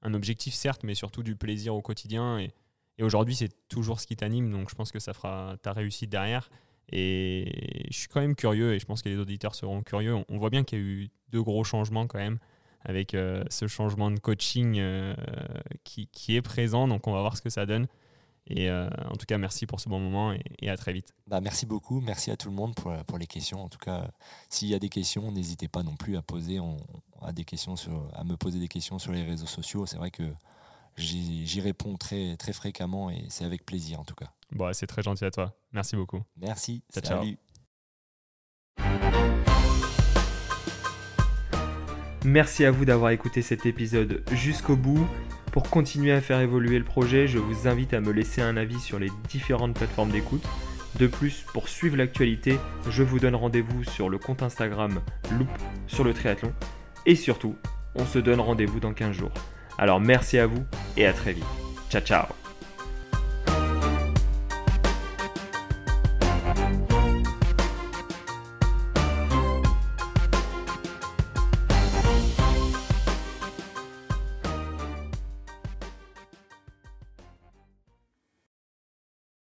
un objectif certes, mais surtout du plaisir au quotidien. Et, et aujourd'hui, c'est toujours ce qui t'anime, donc je pense que ça fera ta réussite derrière. Et je suis quand même curieux, et je pense que les auditeurs seront curieux. On, on voit bien qu'il y a eu deux gros changements quand même, avec euh, ce changement de coaching euh, qui, qui est présent, donc on va voir ce que ça donne. Et euh, en tout cas, merci pour ce bon moment et, et à très vite. Bah, merci beaucoup, merci à tout le monde pour, pour les questions. En tout cas, s'il y a des questions, n'hésitez pas non plus à poser on, à des questions sur, à me poser des questions sur les réseaux sociaux. C'est vrai que j'y j'y réponds très, très fréquemment et c'est avec plaisir en tout cas. Bon, c'est très gentil à toi. Merci beaucoup. Merci, Ciao, ciao. salut. Merci à vous d'avoir écouté cet épisode jusqu'au bout. Pour continuer à faire évoluer le projet, je vous invite à me laisser un avis sur les différentes plateformes d'écoute. De plus, pour suivre l'actualité, je vous donne rendez-vous sur le compte Instagram Loop sur le triathlon. Et surtout, on se donne rendez-vous dans 15 jours. Alors merci à vous et à très vite. Ciao ciao